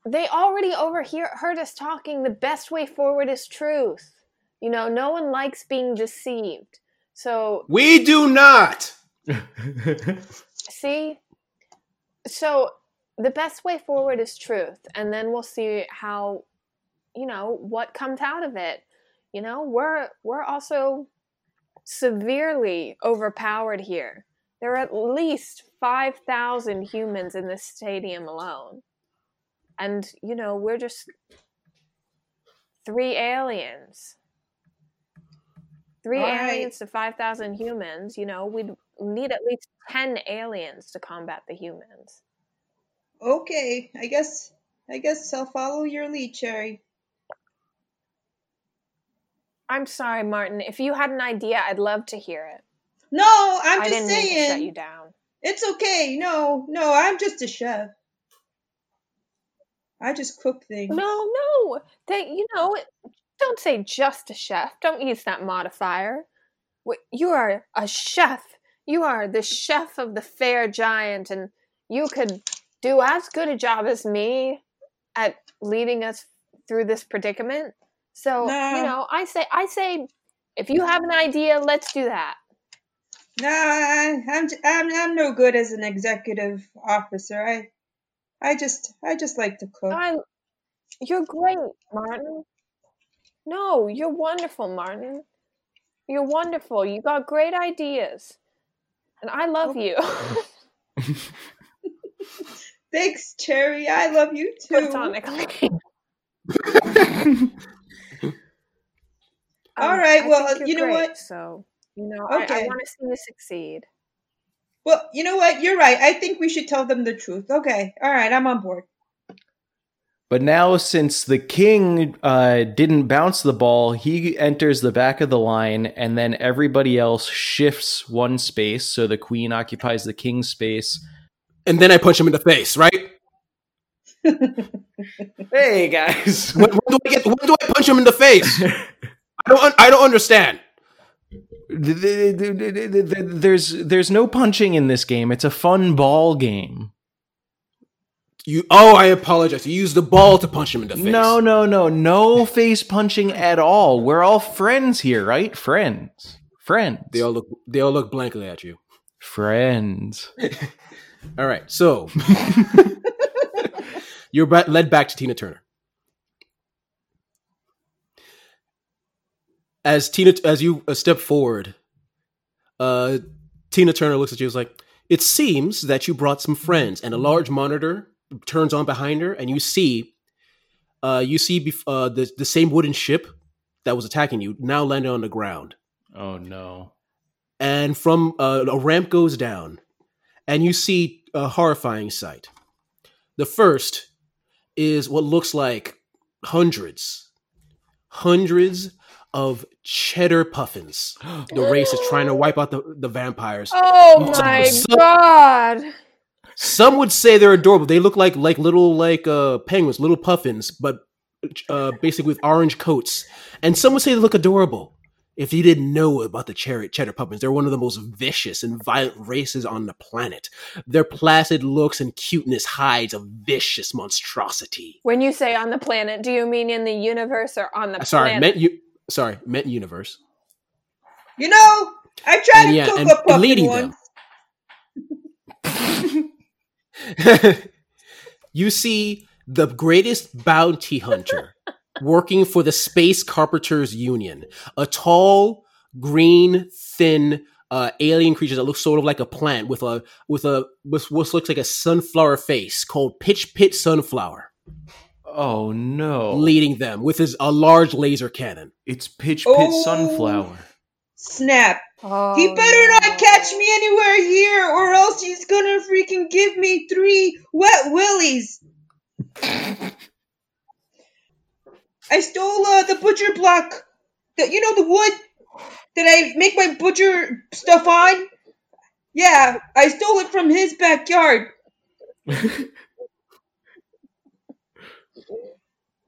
they already overhear heard us talking. The best way forward is truth. You know, no one likes being deceived. So we do not. <laughs> see, so the best way forward is truth, and then we'll see how, you know, what comes out of it. You know, we're we're also severely overpowered here. There are at least 5,000 humans in this stadium alone. And, you know, we're just three aliens. Three right. aliens to 5,000 humans, you know, we'd need at least 10 aliens to combat the humans. Okay, I guess I guess I'll follow your lead, Cherry. I'm sorry, Martin. If you had an idea, I'd love to hear it. No, I'm I just didn't mean to shut saying. you down. It's okay. No, no, I'm just a chef. I just cook things. No, no. That you know, don't say just a chef. Don't use that modifier. You are a chef. You are the chef of the fair giant, and you could do as good a job as me at leading us through this predicament. So No. you know, I say, I say, if you have an idea, let's do that. No, I, I'm, j- I'm I'm no good as an executive officer. I I just I just like to cook. I, you're great, Martin. No, you're wonderful, Martin. You're wonderful. You got great ideas. And I love oh. you. <laughs> Thanks, Cherry. I love you <laughs> too. Platonically. <laughs> All Um, right, I well, think you're you know great, what? So, you know, I, I want to see you succeed. Well, you know what? You're right. I think we should tell them the truth. Okay. All right. I'm on board. But now, since the king uh, didn't bounce the ball, he enters the back of the line, and then everybody else shifts one space. So the queen occupies the king's space. And then I punch him in the face, right? <laughs> Hey guys! When, when do I get? When do I punch him in the face? <laughs> I don't. I don't understand. there's there's no punching in this game. It's a fun ball game. You. Oh, I apologize. You used the ball to punch him in the face. No, no, no, no face punching at all. We're all friends here, right? Friends, friends, They all look. They all look blankly at you. friends. <laughs> All right. So <laughs> you're led back to Tina Turner. As Tina, as you uh, step forward, uh, Tina Turner looks at you. and is like, "It seems that you brought some friends." And a large monitor turns on behind her, and you see, uh, you see bef- uh, the the same wooden ship that was attacking you now landed on the ground. Oh no! and from uh, a ramp goes down, and you see a horrifying sight. The first is what looks like hundreds, hundreds of cheddar puffins. <gasps> The race is trying to wipe out the, the vampires. Oh my so- god. Some would say they're adorable. They look like like little like uh, penguins, little puffins, but uh, basically with orange coats. And some would say they look adorable. If you didn't know about the cherry cheddar puffins, they're one of the most vicious and violent races on the planet. Their placid looks and cuteness hides a vicious monstrosity. When you say on the planet, do you mean in the universe or on the Sorry, planet? meant you. Sorry, meant universe. You know, I tried And to yeah, cook and a leading once. them. <laughs> you see the greatest bounty hunter <laughs> working for the Space Carpenters Union, a tall, green, thin uh, alien creature that looks sort of like a plant with a with a with what looks like a sunflower face called Pitch Pit Sunflower, Oh no! leading them with his a large laser cannon. It's Pitch Pit Oh. Sunflower. Snap. Oh, he better no. not catch me anywhere here, or else he's gonna freaking give me three wet willies. I stole uh, the butcher block. The, you know the wood that I make my butcher stuff on? Yeah, I stole it from his backyard. <laughs>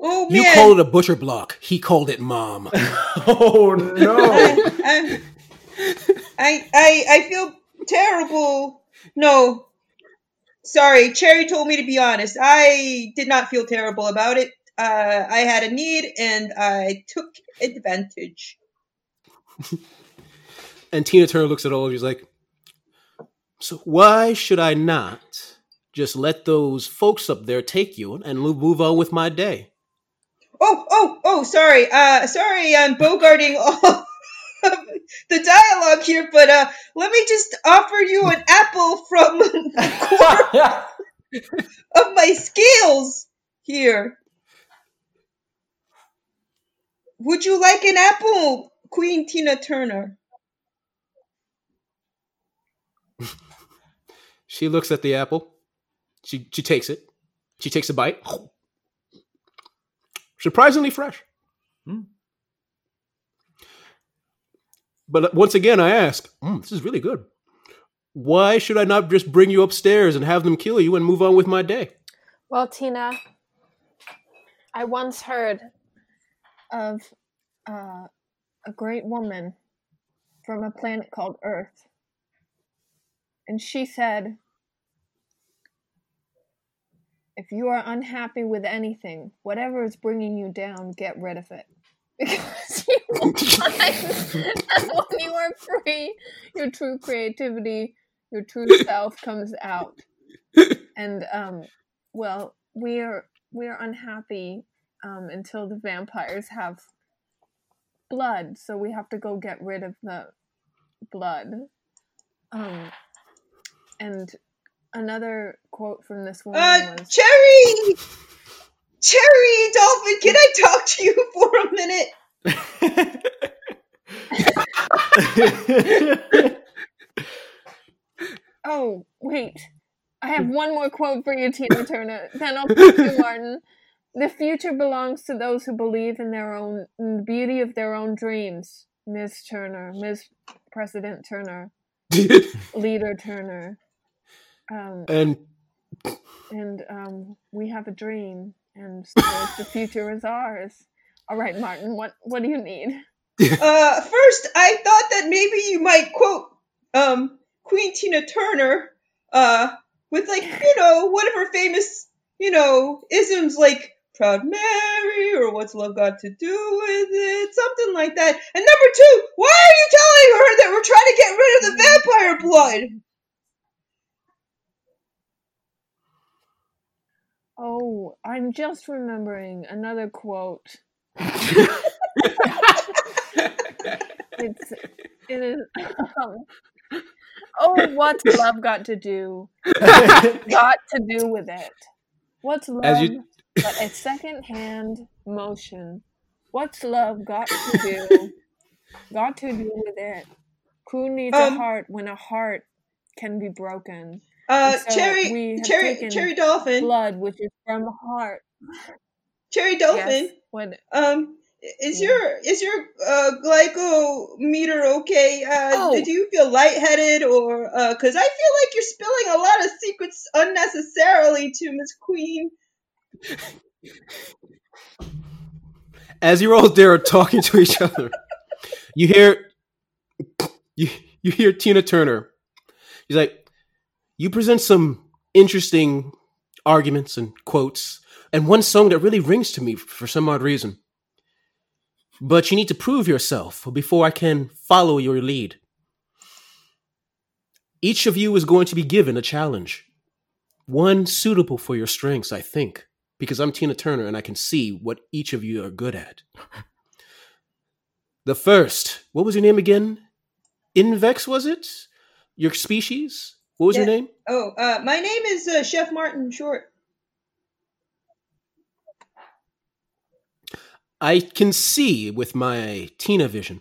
Oh man. You call it a butcher block. He called it mom. <laughs> oh no! <laughs> I, I, I, I feel terrible. No. Sorry, Cherry told me to be honest. I did not feel terrible about it. Uh, I had a need and I took advantage. <laughs> And Tina Turner looks at all of you. She's like, "So why should I not just let those folks up there take you and lo- move on with my day?" Oh, oh, oh, sorry. Uh, sorry, I'm bogarting all <laughs> the dialogue here, but uh, let me just offer you an apple from <laughs> of my scales here. Would you like an apple, Queen Tina Turner? <laughs> She looks at the apple. She she takes it. She takes a bite. Surprisingly fresh. Hmm. But once again, I ask, "Mm, this is really good. Why should I not just bring you upstairs and have them kill you and move on with my day? Well, Tina, I once heard of uh, a great woman from a planet called Earth. And she said, if you are unhappy with anything, whatever is bringing you down, get rid of it. <laughs> Because you <laughs> will find that when you are free, your true creativity, your true self comes out. And um, well, we are we are unhappy um, until the vampires have blood, so we have to go get rid of the blood. Um, and another quote from this woman Uh, was, Cherry! Cherry, Dolphin, can I talk to you for a minute? "Oh, wait, I have one more quote for you, Tina Turner. Then I'll put you, Martin. The future belongs to those who believe in their own in the beauty of their own dreams." Miss Turner, Miss President Turner, <laughs> Leader Turner. Um, and and um, we have a dream, and so the future is ours. All right, Martin, what what do you need? <laughs> Uh, first, I thought that maybe you might quote, um, Queen Tina Turner, uh, with like, <laughs> you know, one of her famous, you know, isms like, Proud Mary, or What's Love Got to Do with It, something like that. And number two, why are you telling her that we're trying to get rid of the vampire blood? Oh, I'm just remembering another quote. It's it is. Um, <laughs> oh, what's love got to do? Got to do with it. What's love you- but a second-hand motion? What's love got to do? Got to do with it. Who needs Um, a heart when a heart can be broken? Uh, So Cherry, Cherry, Cherry Dolphin, Blood, which is from the heart. Cherry Dolphin. Yes. When Um, is Yeah. your is your uh glycometer okay? Uh, Oh. do you feel lightheaded or uh? Because I feel like you're spilling a lot of secrets unnecessarily to Miss Queen. as you're all there talking to each other, you hear you you hear Tina Turner. She's like, "You present some interesting arguments and quotes, and one song that really rings to me for some odd reason. But you need to prove yourself before I can follow your lead. Each of you is going to be given a challenge, one suitable for your strengths, I think." because I'm Tina Turner and I can see what each of you are good at. The first, what was your name again? Invex, was it? Your species? What was your name? Oh, uh, my name is uh, Chef Martin Short. I can see with my Tina vision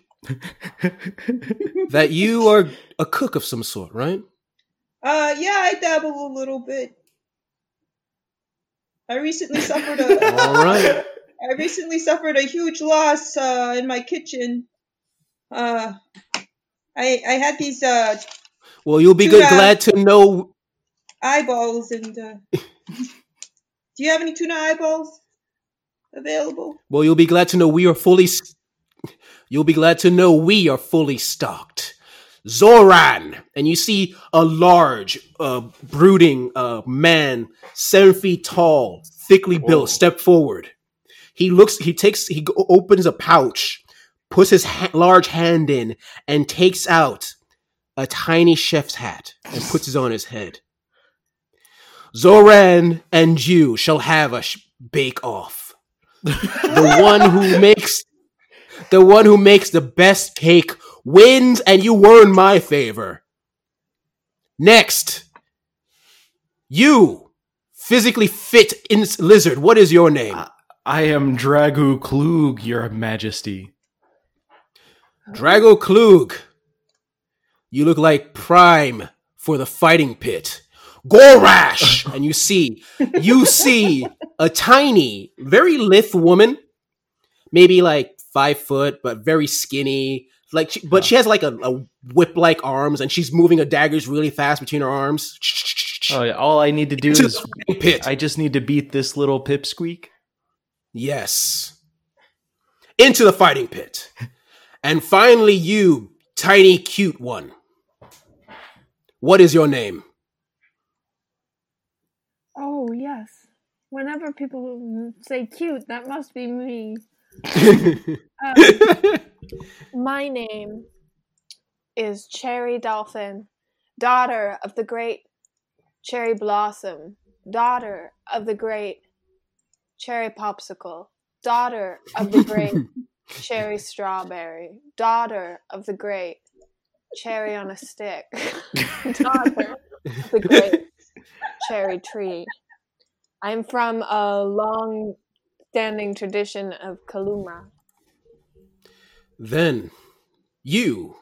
that you are a cook of some sort, right? Uh, yeah, I dabble a little bit. I recently suffered a. <laughs> All right. <laughs> I recently suffered a huge loss uh, in my kitchen. Uh, I I had these uh, Well, you'll be good, glad to know. eyeballs and. Uh, <laughs> do you have any tuna eyeballs available? Well, you'll be glad to know we are fully. You'll be glad to know we are fully stocked. Zoran, and you see a large, uh, brooding uh, man, seven feet tall, thickly built, step forward. He looks. He takes. He opens a pouch, puts his ha- large hand in, and takes out a tiny chef's hat and puts it on his head. Zoran and you shall have a sh- bake off. The <laughs> one who makes the one who makes the best cake wins, and you were in my favor. Next, you physically fit in lizard. What is your name? I am Dragu Klug, Your Majesty. Drago Klug. You look like prime for the fighting pit. Gorash, <laughs> and you see, you see a tiny, very lithe woman, maybe like five foot, but very skinny. Like, she, but she has like a, a whip-like arms, and she's moving her daggers really fast between her arms. Oh, yeah, all I need to do To is pit. I just need to beat this little pipsqueak. Yes. Into the fighting pit. And finally, you, tiny, cute one. What is your name? Oh yes. Whenever people say cute, that must be me. Uh, <laughs> my name is Cherry Dolphin, daughter of the great Cherry Blossom, daughter of the great Cherry Popsicle, daughter of the great <laughs> Cherry Strawberry, daughter of the great Cherry on a Stick, <laughs> daughter the great Cherry Tree. I'm from a long standing tradition of Kaluma. then you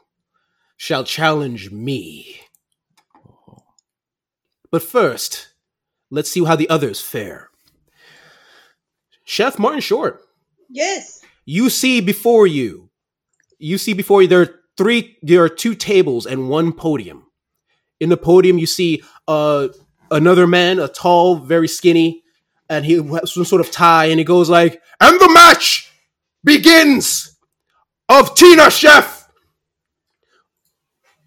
shall challenge me. But first, let's see how the others fare. Chef Martin Short, Yes. you see before you, you see before you there are three, there are two tables and one podium. In the podium, you see uh, another man, a tall, very skinny, and he has some sort of tie, and he goes like, "And the match begins of Tina Chef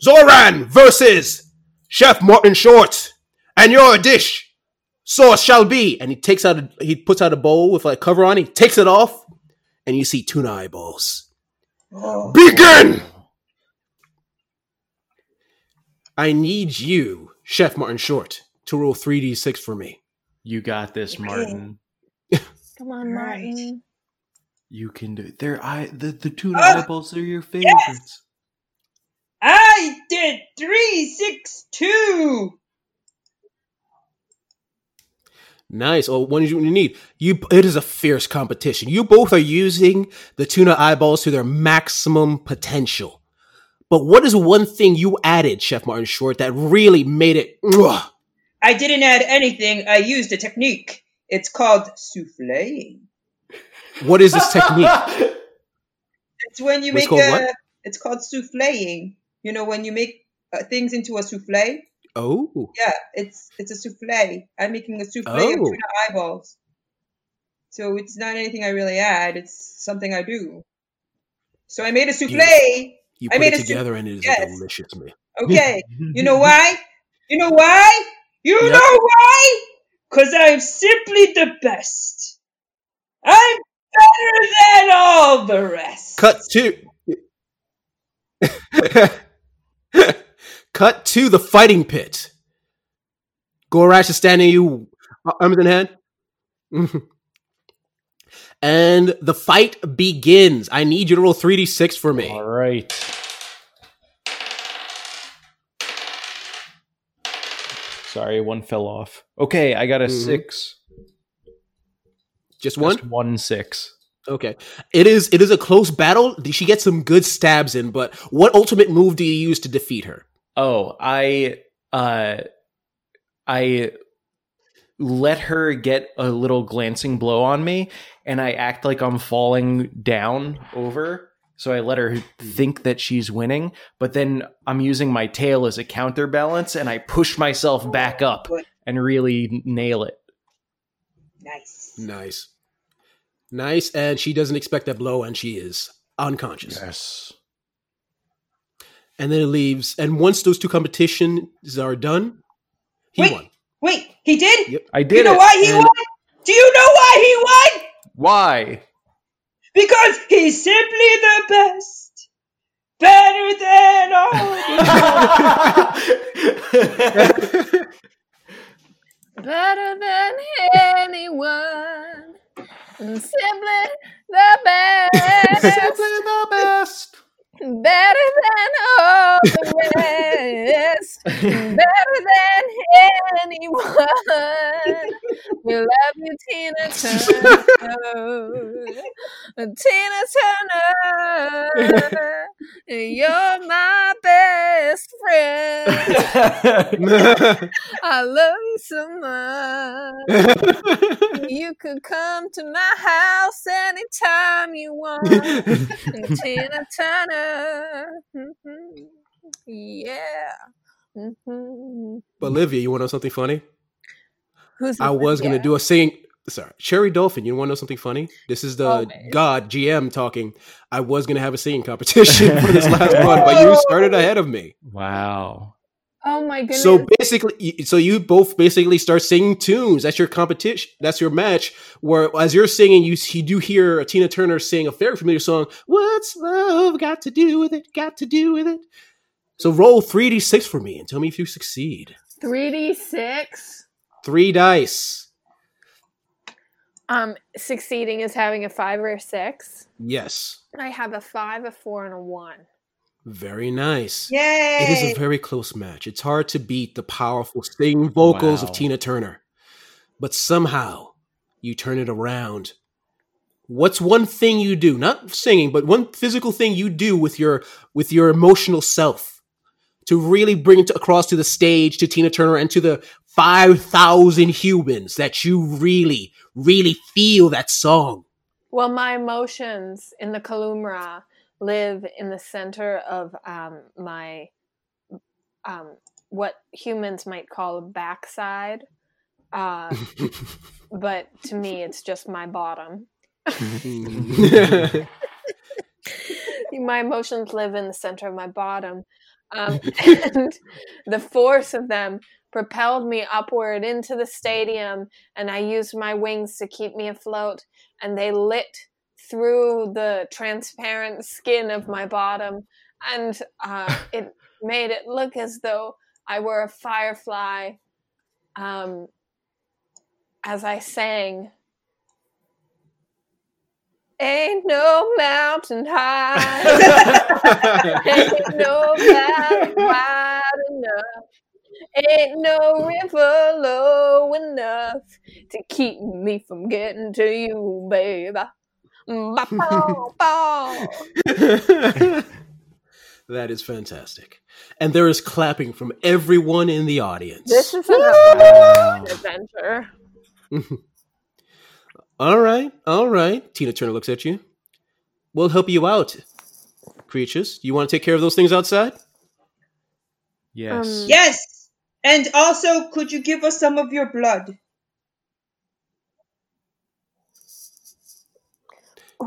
Zoran versus Chef Martin Short, and your dish sauce shall be." And he takes out, a, he puts out a bowl with like cover on. He takes it off, and you see tuna eyeballs. Oh. Begin! I need you, Chef Martin Short, to roll 3d6 for me. You got this, Okay. Martin. <laughs> Come on, Right. Martin. You can do it. They're I the, the tuna Ah! eyeballs are your favorites. I did three, six, two. Nice. Oh, what did you need? You. It is a fierce competition. You both are using the tuna eyeballs to their maximum potential. But what is one thing you added, Chef Martin Short, that really made it? I didn't add anything. I used a technique. It's called souffle. What is this technique? <laughs> It's when you What's make called a. what? It's called souffleing. You know when you make uh, things into a souffle. Oh, Yeah, it's it's a souffle. I'm making a souffle of Oh. tuna eyeballs. So it's not anything I really add. It's something I do. So I made a souffle. You I put it together and it is yes. a delicious meal. Okay. You know why? You know why? You Yep. know why? Because I'm simply the best. I'm better than all the rest. Cut to. <laughs> Cut to the fighting pit. Gorash is standing you, uh, arms in hand. <laughs> and the fight begins. I need you to roll 3d6 for me. All right. Sorry, one fell off. Okay, I got a Mhm. six. Just one? Just one six. Okay. It is it is a close battle. She gets some good stabs in, but what ultimate move do you use to defeat her? Oh, I uh I let her get a little glancing blow on me and I act like I'm falling down over. So I let her hmm. think that she's winning, but then I'm using my tail as a counterbalance and I push myself back oh, up and really nail it. Nice. Nice. Nice, and she doesn't expect that blow, and she is unconscious. Yes. And then it leaves. And once those two competitions are done, he Wait. won. Wait, he did? Yep. I did Do you know it. why he and- won? Do you know why he won? Why? Because he's simply the best. Better than all <laughs> the Better than anyone. And simply the best. <laughs> Simply the best. Better than all the rest. <laughs> Better than anyone. We love you, Tina Turner. Tina Turner. You're my best friend. <laughs> I love you so much. You could come to my house anytime you want. <laughs> Tina Turner. Mhm. Yeah. Mhm. But Olivia, you want to know something funny? Who's I was going to do a singing. Sorry, Cherry Dolphin. You want to know something funny? This is the Always. God GM talking. I was going to have a singing competition <laughs> for this last one, but you started ahead of me. wow. Oh my goodness. So basically, so you both basically start singing tunes. That's your competition. That's your match. Where as you're singing, you you do hear Tina Turner sing a very familiar song. What's love got to do with it? Got to do with it. So roll three d six for me and tell me if you succeed. 3d6. Three dice. Um, succeeding is having a five or a six. Yes. I have a five, a four, and a one. Very nice. Yay! It is a very close match. It's hard to beat the powerful singing vocals of Tina Turner. But somehow you turn it around. What's one thing you do? Not singing, but one physical thing you do with your with your emotional self to really bring it across to the stage to Tina Turner and to the 5,000 humans that you really really feel that song. Well, my emotions in the Kalumra live in the center of um, my um, what humans might call a backside. Uh, <laughs> but to me, it's just my bottom. <laughs> <laughs> my emotions live in the center of my bottom. Um, and the force of them propelled me upward into the stadium, and I used my wings to keep me afloat, and they lit through the transparent skin of my bottom, and uh, <laughs> it made it look as though I were a firefly um, as I sang. Ain't no mountain high, <laughs> ain't no valley wide enough, ain't no river low enough to keep me from getting to you, baby. Ba-bow-bow. that is fantastic. And there is clapping from everyone in the audience. This is an adventure. <laughs> All right, all right. Tina Turner looks at you. We'll help you out, creatures. Do you want to take care of those things outside? Yes. Um, Yes. And also, could you give us some of your blood?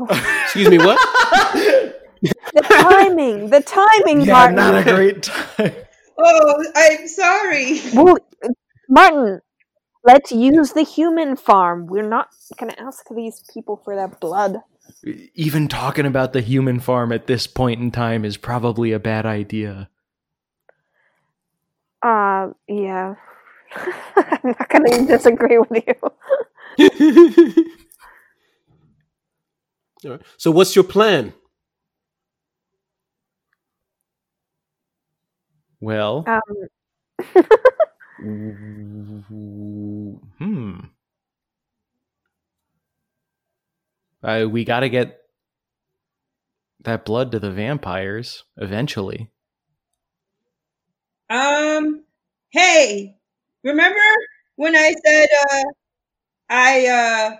Excuse me, what? The timing, the timing, yeah, Martin. not a great time. Oh, I'm sorry. Well, Martin, let's use the human farm. We're not going to ask these people for their blood. Even talking about the human farm at this point in time is probably a bad idea. Uh, yeah. <laughs> I'm not going to disagree with you. <laughs> All right. So, what's your plan? Well, Um, <laughs> hmm. Uh, we got to get that blood to the vampires eventually. Um, hey, remember when I said uh, I uh,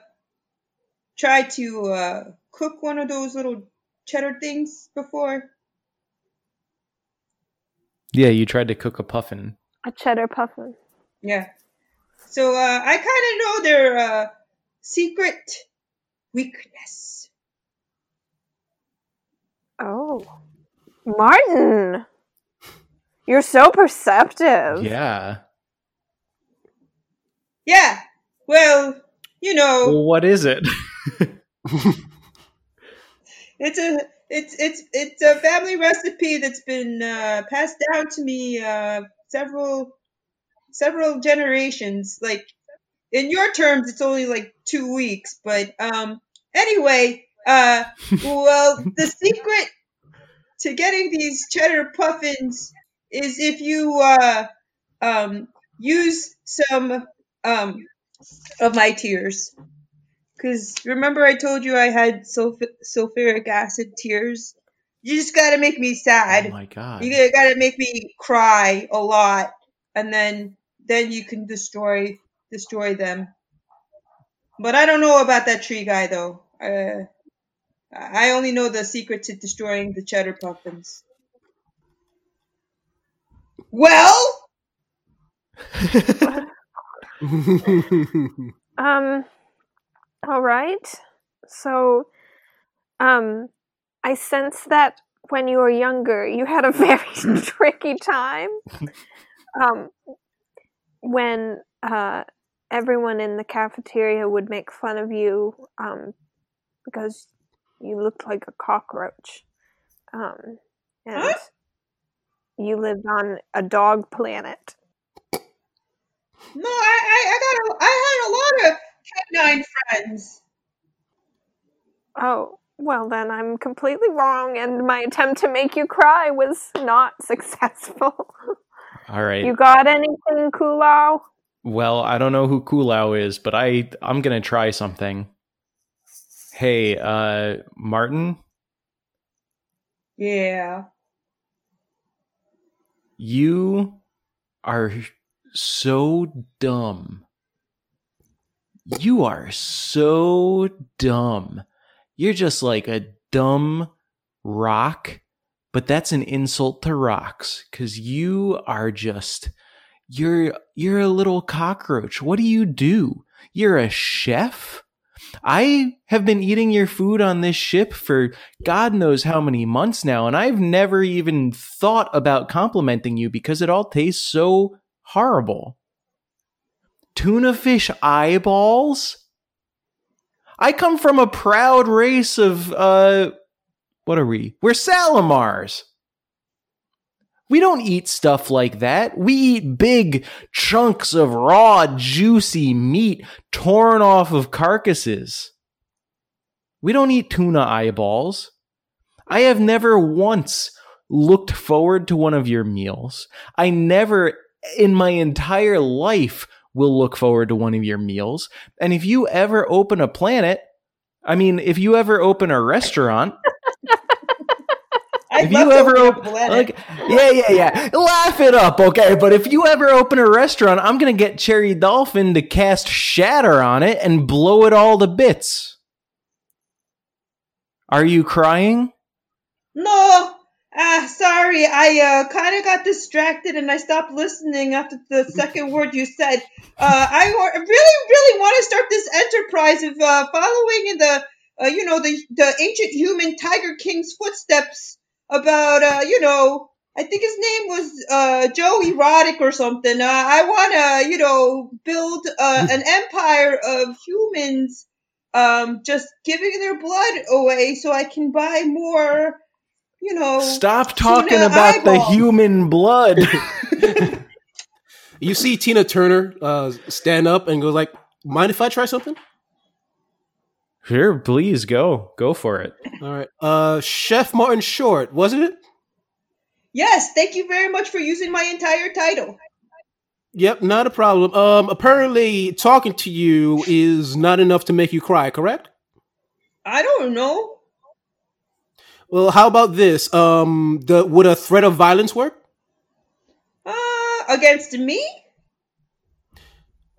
tried to uh, cook one of those little cheddar things before? Yeah, you tried to cook a puffin. a cheddar puffin. Yeah. So uh, I kind of know their uh, secret weakness. Oh. Martin! You're so perceptive. Yeah. Yeah. Well, you know, Well, what is it? <laughs> it's a it's it's it's a family recipe that's been uh, passed down to me uh, several several generations. Like in your terms, it's only like two weeks, but um, anyway, uh, well, the secret to getting these cheddar puffins is if you uh, um, use some um, of my tears. Because remember, I told you I had sulf- sulfuric acid tears. You just gotta make me sad. Oh my god. You gotta- gotta make me cry a lot, and then then you can destroy destroy them. But I don't know about that tree guy though. Uh, I only know the secret to destroying the cheddar puffins. Well, <laughs> Um, all right. So, um, I sense that when you were younger, you had a <laughs> very <laughs> tricky time. Um, when uh, everyone in the cafeteria would make fun of you um, because you looked like a cockroach. Um, and Huh? you lived on a dog planet. no, I I, I got a, I had a lot of canine friends. Oh, well, then I'm completely wrong, and my attempt to make you cry was not <laughs> successful. All right. You got anything, Kulau? Well, I don't know who Kulau is, but I I'm gonna try something. Hey, uh, Martin, Yeah. you are so dumb. You are so dumb. You're just like a dumb rock, but that's an insult to rocks cuz you are just you're you're a little cockroach. What do you do? You're a chef? I have been eating your food on this ship for God knows how many months now, and I've never even thought about complimenting you because it all tastes so horrible. Tuna fish eyeballs? I come from a proud race of, uh, what are we? We're Salamars. We don't eat stuff like that. We eat big chunks of raw, juicy meat torn off of carcasses. We don't eat tuna eyeballs. I have never once looked forward to one of your meals. I never in my entire life will look forward to one of your meals. And if you ever open a planet, I mean, if you ever open a restaurant, if you ever open a planet. like yeah yeah yeah. Laugh it up okay? But if you ever open a restaurant i'm gonna get cherry dolphin to cast shatter on it and blow it all to bits. Are you crying? No, ah, sorry. I uh, kind of got distracted and I stopped listening after the <laughs> second word you said. Uh, I wa- really, really want to start this enterprise of uh, following in the, uh, you know, the the ancient human Tiger King's footsteps. About, uh, you know, I think his name was uh, Joe Erotic or something. Uh, I want to, you know, build uh, <laughs> an empire of humans. Um, just giving their blood away so I can buy more you know. stop talking Tuna about the human blood <laughs> you see Tina Turner uh, stand up and go like, "Mind if I try something?" sure please go go for it All right, uh, Chef Martin Short, wasn't it? Yes, thank you very much for using my entire title. Yep, not a problem. Um, apparently, talking to you is not enough to make you cry. Correct? I don't know. Well, how about this? Um, the would a threat of violence work? Uh, against me?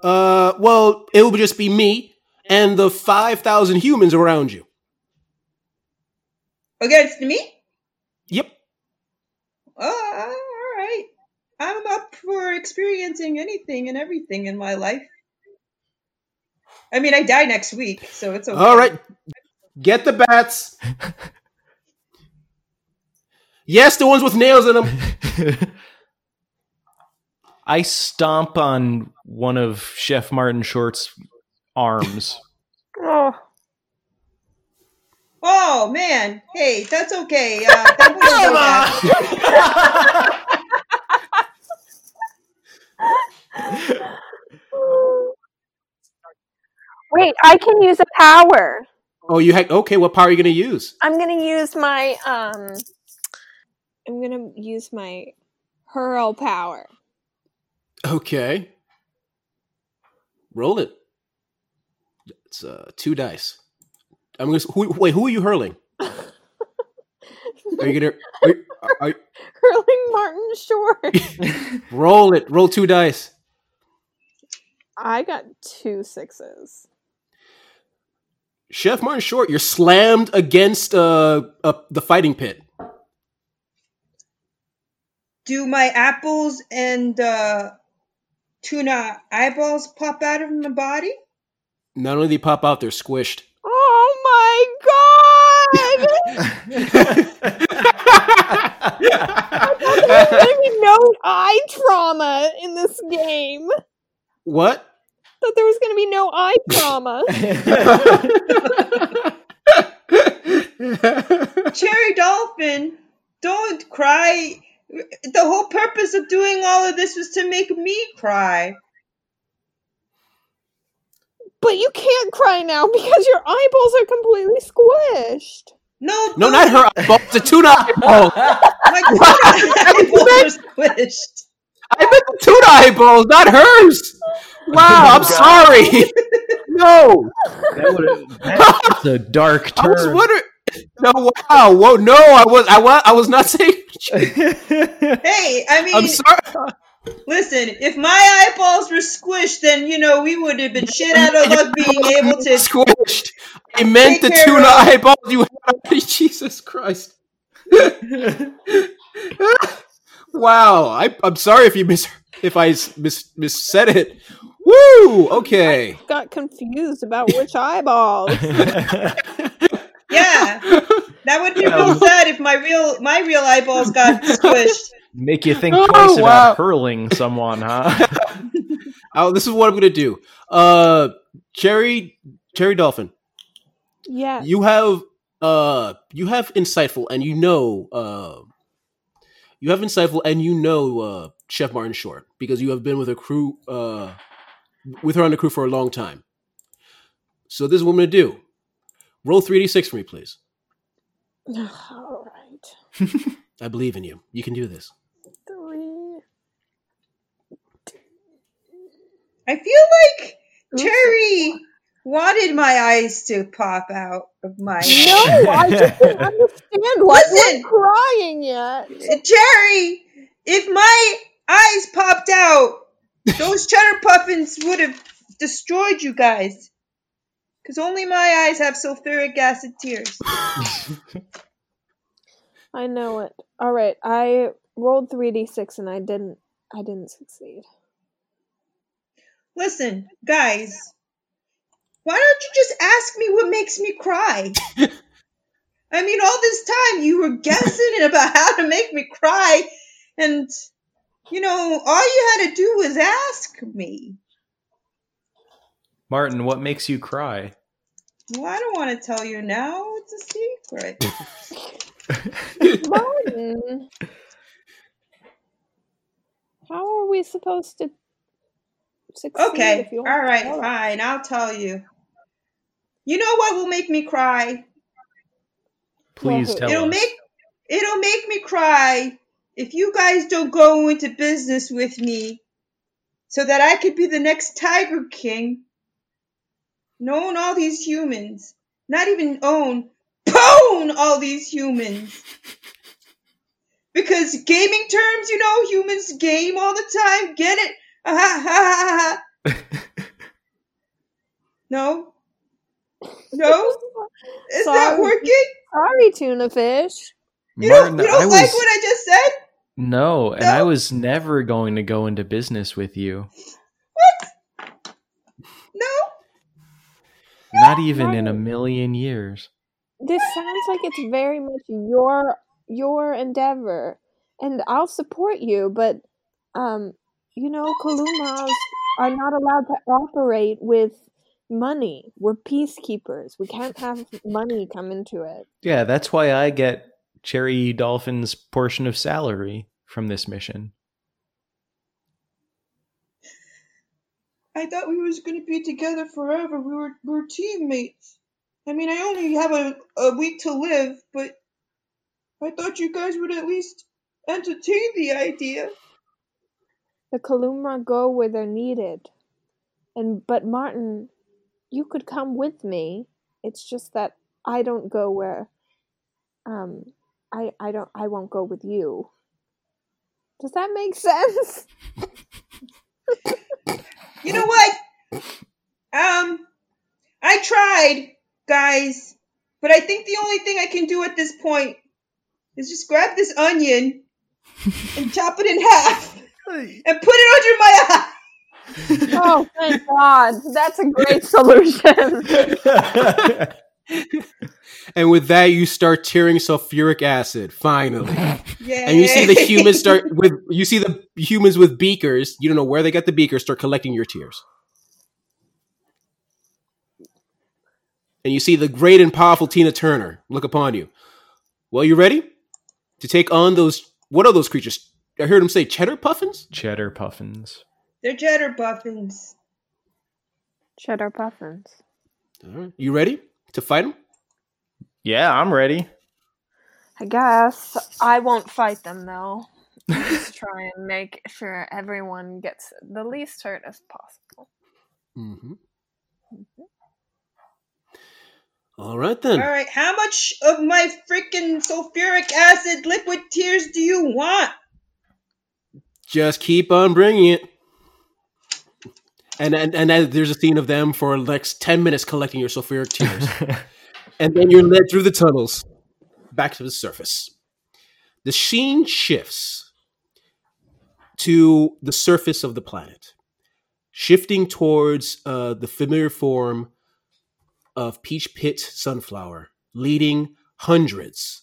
Uh, well, it would just be me and the five thousand humans around you. Against me? Yep. Uh, all right. I'm up for experiencing anything and everything in my life. I mean, I die next week, so it's okay. All right. Get the bats. <laughs> yes, the ones with nails in them. <laughs> i stomp on one of chef martin short's arms Oh, Oh man, hey, that's okay. Uh, that wouldn't go bad. wait! I can use a power. Oh, you had okay. What power are you going to use? I'm gonna use my um. I'm gonna use my hurl power. Okay. Roll it. It's uh, two dice. I'm gonna. Who, wait, who are you hurling? Are you gonna are, you- are, you- <laughs> Hurling Martin Short. <laughs> roll it? Roll two dice. I got two sixes. Chef Martin Short, you're slammed against uh, uh the fighting pit. Do my apples and uh, tuna eyeballs pop out of my body? Not only do they pop out, they're squished. Oh my god! <laughs> There's gonna be no eye trauma in this game. what? Thought there was gonna be no eye trauma. <laughs> Cherry Dolphin, don't cry. The whole purpose of doing all of this was to make me cry. But you can't cry now <laughs> because your eyeballs are completely squished. No, no, those- not her eyeballs. The tuna <laughs> eyeballs. My tuna <laughs> eyeballs are squished. I meant the tuna eyeballs, not hers. Wow, I'm God. sorry. no, That would've- that's a dark I was turn. wondering. <laughs> No, wow, whoa, no, I was, I was, I was not <laughs> saying. Hey, I mean, I'm sorry. listen, if my eyeballs were squished, then, you know, we would have been shit out of luck being <laughs> able to. squished. I meant the Take tuna eyeballs you had. Jesus Christ. wow, I, I'm sorry if you miss if I mis mis said it. Woo. Okay. Got confused about which eyeballs. Yeah, that would be real sad if my real my real eyeballs got <laughs> squished. Make you think Oh, twice wow. about hurling someone, huh? <laughs> Oh, this is what I'm gonna do. Uh, Cherry, Cherry Dolphin. yeah. You have uh, you have insightful, and you know uh, you have insightful, and you know uh, Chef Martin Short because you have been with a crew uh, with her on the crew for a long time. So this is what I'm gonna do. Roll three d six for me, please. All right. <laughs> I believe in you. You can do this. Three. I feel like Cherry wanted my eyes to pop out of my head. No, I just didn't <laughs> understand why you Listen. weren't crying yet. Cherry, if my eyes popped out, those <laughs> cheddar puffins would have destroyed you guys. Because only my eyes have sulfuric acid tears. <laughs> I know it. All right, I rolled three d six and I didn't. I didn't succeed. Listen, guys, why don't you just ask me what makes me cry? <laughs> I mean, all this time you were guessing <laughs> about how to make me cry, and you know, all you had to do was ask me. Martin, what makes you cry? Well, I don't want to tell you now. It's a secret. <laughs> Martin, how are we supposed to succeed? Okay, if you all tell fine. I'll tell you. You know what will make me cry? Please Well, tell it'll us. make it'll make me cry if you guys don't go into business with me so that I could be the next Tiger King. And own all these humans. Not even own, pwn all these humans. Because gaming terms, you know, humans game all the time. Get it? Ah, ha, ha, ha, ha. <laughs> No? No? Is that working? Sorry, tuna fish. You Martin, don't, you don't I like was what I just said? no, and No. I was never going to go into business with you. What? No? Not even in a million years. This sounds like it's very much your your endeavor, and I'll support you. But um, you know, Kalumas are not allowed to operate with money. We're peacekeepers. We can't have money come into it. Yeah, that's why I get Cherry Dolphin's portion of salary from this mission. I thought we was gonna be together forever. We were we were teammates. I mean, I only have a, a week to live, but I thought you guys would at least entertain the idea. The Kalumra go where they're needed, and but Martin, you could come with me. It's just that I don't go where um I I don't I won't go with you. Does that make <laughs> sense? <laughs> You know what? Um, I tried, guys, but I think the only thing I can do at this point is just grab this onion and <laughs> chop it in half and put it under my eye. oh, thank God. That's a great solution. <laughs> <laughs> and with that, you start tearing sulfuric acid. Finally, Yay. and you see the humans start with you see the humans with beakers. You don't know where they got the beakers. Start collecting your tears, and you see the great and powerful Tina Turner look upon you. Well, you ready to take on those? What are those creatures? I heard him say cheddar puffins. Cheddar puffins. They're cheddar puffins. Cheddar puffins. All right, you ready to fight them? Yeah, I'm ready. I guess I won't fight them though. Just <laughs> try and make sure everyone gets the least hurt as possible. Mm-hmm. All right then. All right, how much of my freaking sulfuric acid liquid tears do you want? Just keep on bringing it. And and, and then there's a scene of them for the next 10 minutes collecting your sulfuric <laughs> tears. and then you're led through the tunnels back to the surface. The scene shifts to the surface of the planet, shifting towards uh, the familiar form of Peach Pit Sunflower, leading hundreds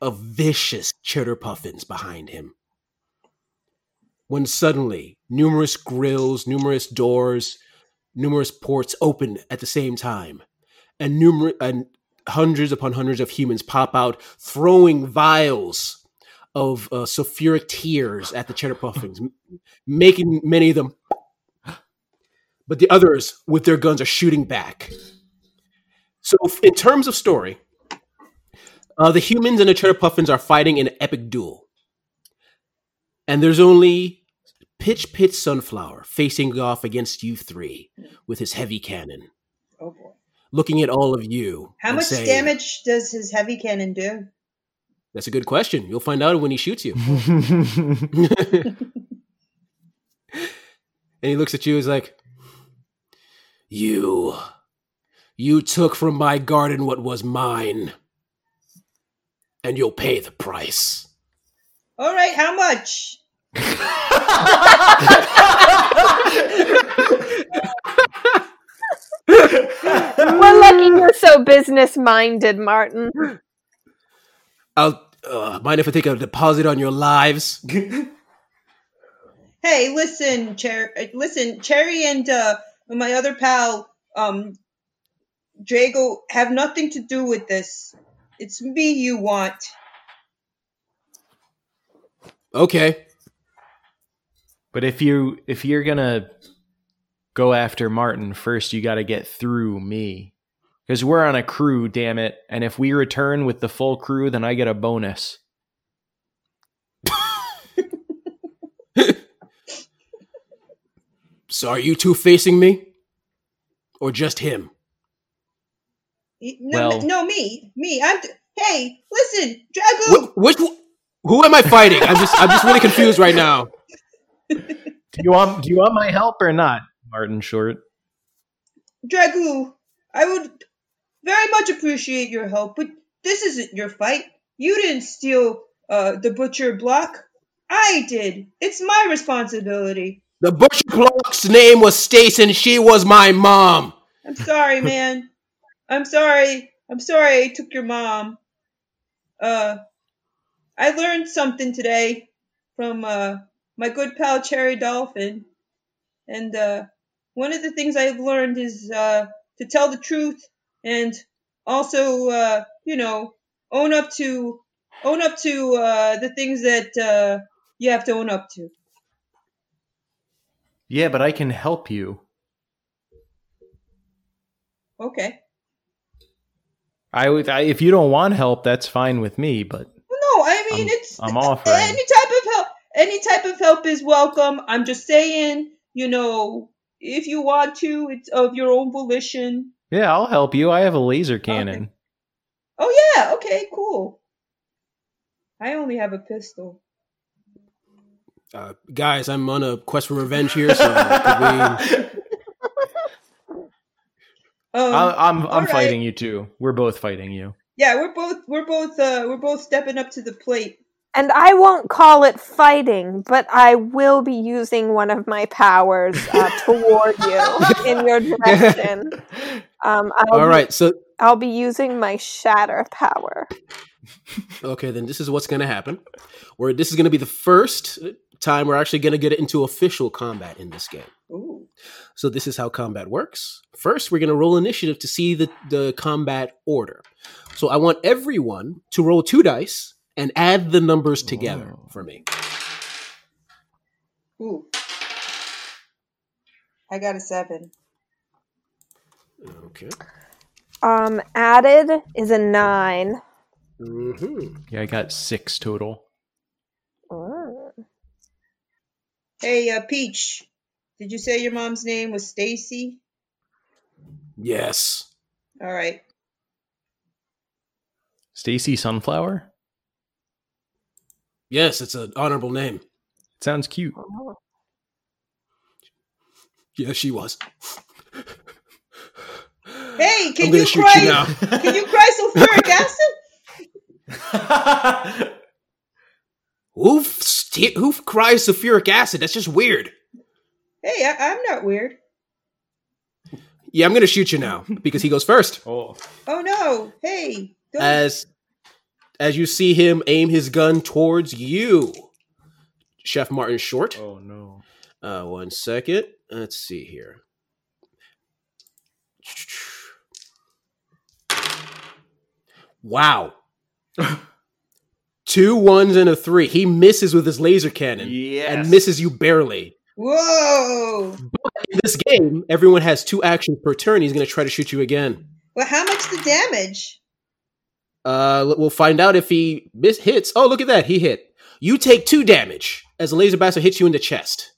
of vicious cheddar puffins behind him when suddenly numerous grills, numerous doors, numerous ports open at the same time, and numerous and hundreds upon hundreds of humans pop out, throwing vials of uh, sulfuric tears at the cheddar <laughs> puffins, making many of them. <gasps> But the others, with their guns, are shooting back. So, in terms of story, uh, the humans and the cheddar puffins are fighting in an epic duel and there's only Pitch Pit Sunflower facing off against you three with his heavy cannon, Oh boy. looking at all of you. How much saying- damage does his heavy cannon do? That's a good question. You'll find out when he shoots you. <laughs> and he looks at you. He's like, "You, you took from my garden what was mine, and you'll pay the price." All right, how much? We're lucky you're so business minded, Martin. I'll uh, mind if I take a deposit on your lives. <laughs> Hey, listen, Cher- uh, listen, Cherry and uh, my other pal, um, Drago, have nothing to do with this. It's me you want. Okay. But if you if you're gonna go after Martin first, you got to get through me because we're on a crew. Damn it! And if we return with the full crew, then I get a bonus. <laughs> So are you two facing me? Or just him? No, Well- no, me, me. I'm. T- hey, listen, Drago. Wh- which who am I fighting? I'm just I'm just really confused right now. Do you want Do you want my help or not, Martin Short? Dragu, I would very much appreciate your help, but this isn't your fight. You didn't steal uh, the butcher block. I did. It's my responsibility. The butcher block's name was Stace and she was my mom. I'm sorry, man. I'm sorry. I'm sorry I took your mom. Uh, I learned something today from uh, my good pal Cherry Dolphin. And uh, one of the things I've learned is uh, to tell the truth and also, uh, you know, own up to own up to uh, the things that uh, you have to own up to. Yeah, but I can help you. Okay. I would. I, if you don't want help, that's fine with me. But Well, no, I mean I'm- it's I'm it's- offering. any type of help. Any type of help is welcome. I'm just saying, you know, if you want to, it's of your own volition. yeah, I'll help you. I have a laser cannon. Oh yeah, okay, cool. I only have a pistol. Uh, guys, I'm on a quest for revenge here, so could <laughs> Um, I, I'm I'm all right. fighting you too. We're both fighting you. Yeah, we're both we're both uh we're both stepping up to the plate. And I won't call it fighting, but I will be using one of my powers uh, <laughs> toward you in your direction. <laughs> Um, I'll we? Be- so I'll be using my shatter power. okay, then this is what's going to happen. Where this is going to be the first time we're actually going to get into official combat in this game. Ooh. So this is how combat works. First, we're going to roll initiative to see the, the combat order. So I want everyone to roll two dice and add the numbers together Oh. for me. Ooh. I got a seven. Okay. Um, added is a nine. hmm Yeah, I got six total. Mm. Hey, uh, Peach. Did you say your mom's name was Stacy? Yes. All right. Stacy Sunflower. Yes, it's an honorable name. Sounds cute. <laughs> Yeah, she was. <laughs> Hey, <laughs> can you cry? you now. Can you cry sulfuric acid? Who f- st- who cries sulfuric acid? That's just weird. Hey, I, I'm not weird. Yeah, I'm gonna shoot you now because he goes first. <laughs> oh. Oh no! Hey, don't. As as you see him aim his gun towards you, Chef Martin Short. Oh no. Uh, one second. Let's see here. Wow. <laughs> Two ones and a three. He misses with his laser cannon Yes. and misses you barely. Whoa! In this game, everyone has two actions per turn. He's going to try to shoot you again. Well, how much the damage? Uh, we'll find out if he miss hits. Oh, look at that. He hit. You take two damage as a laser blaster hits you in the chest.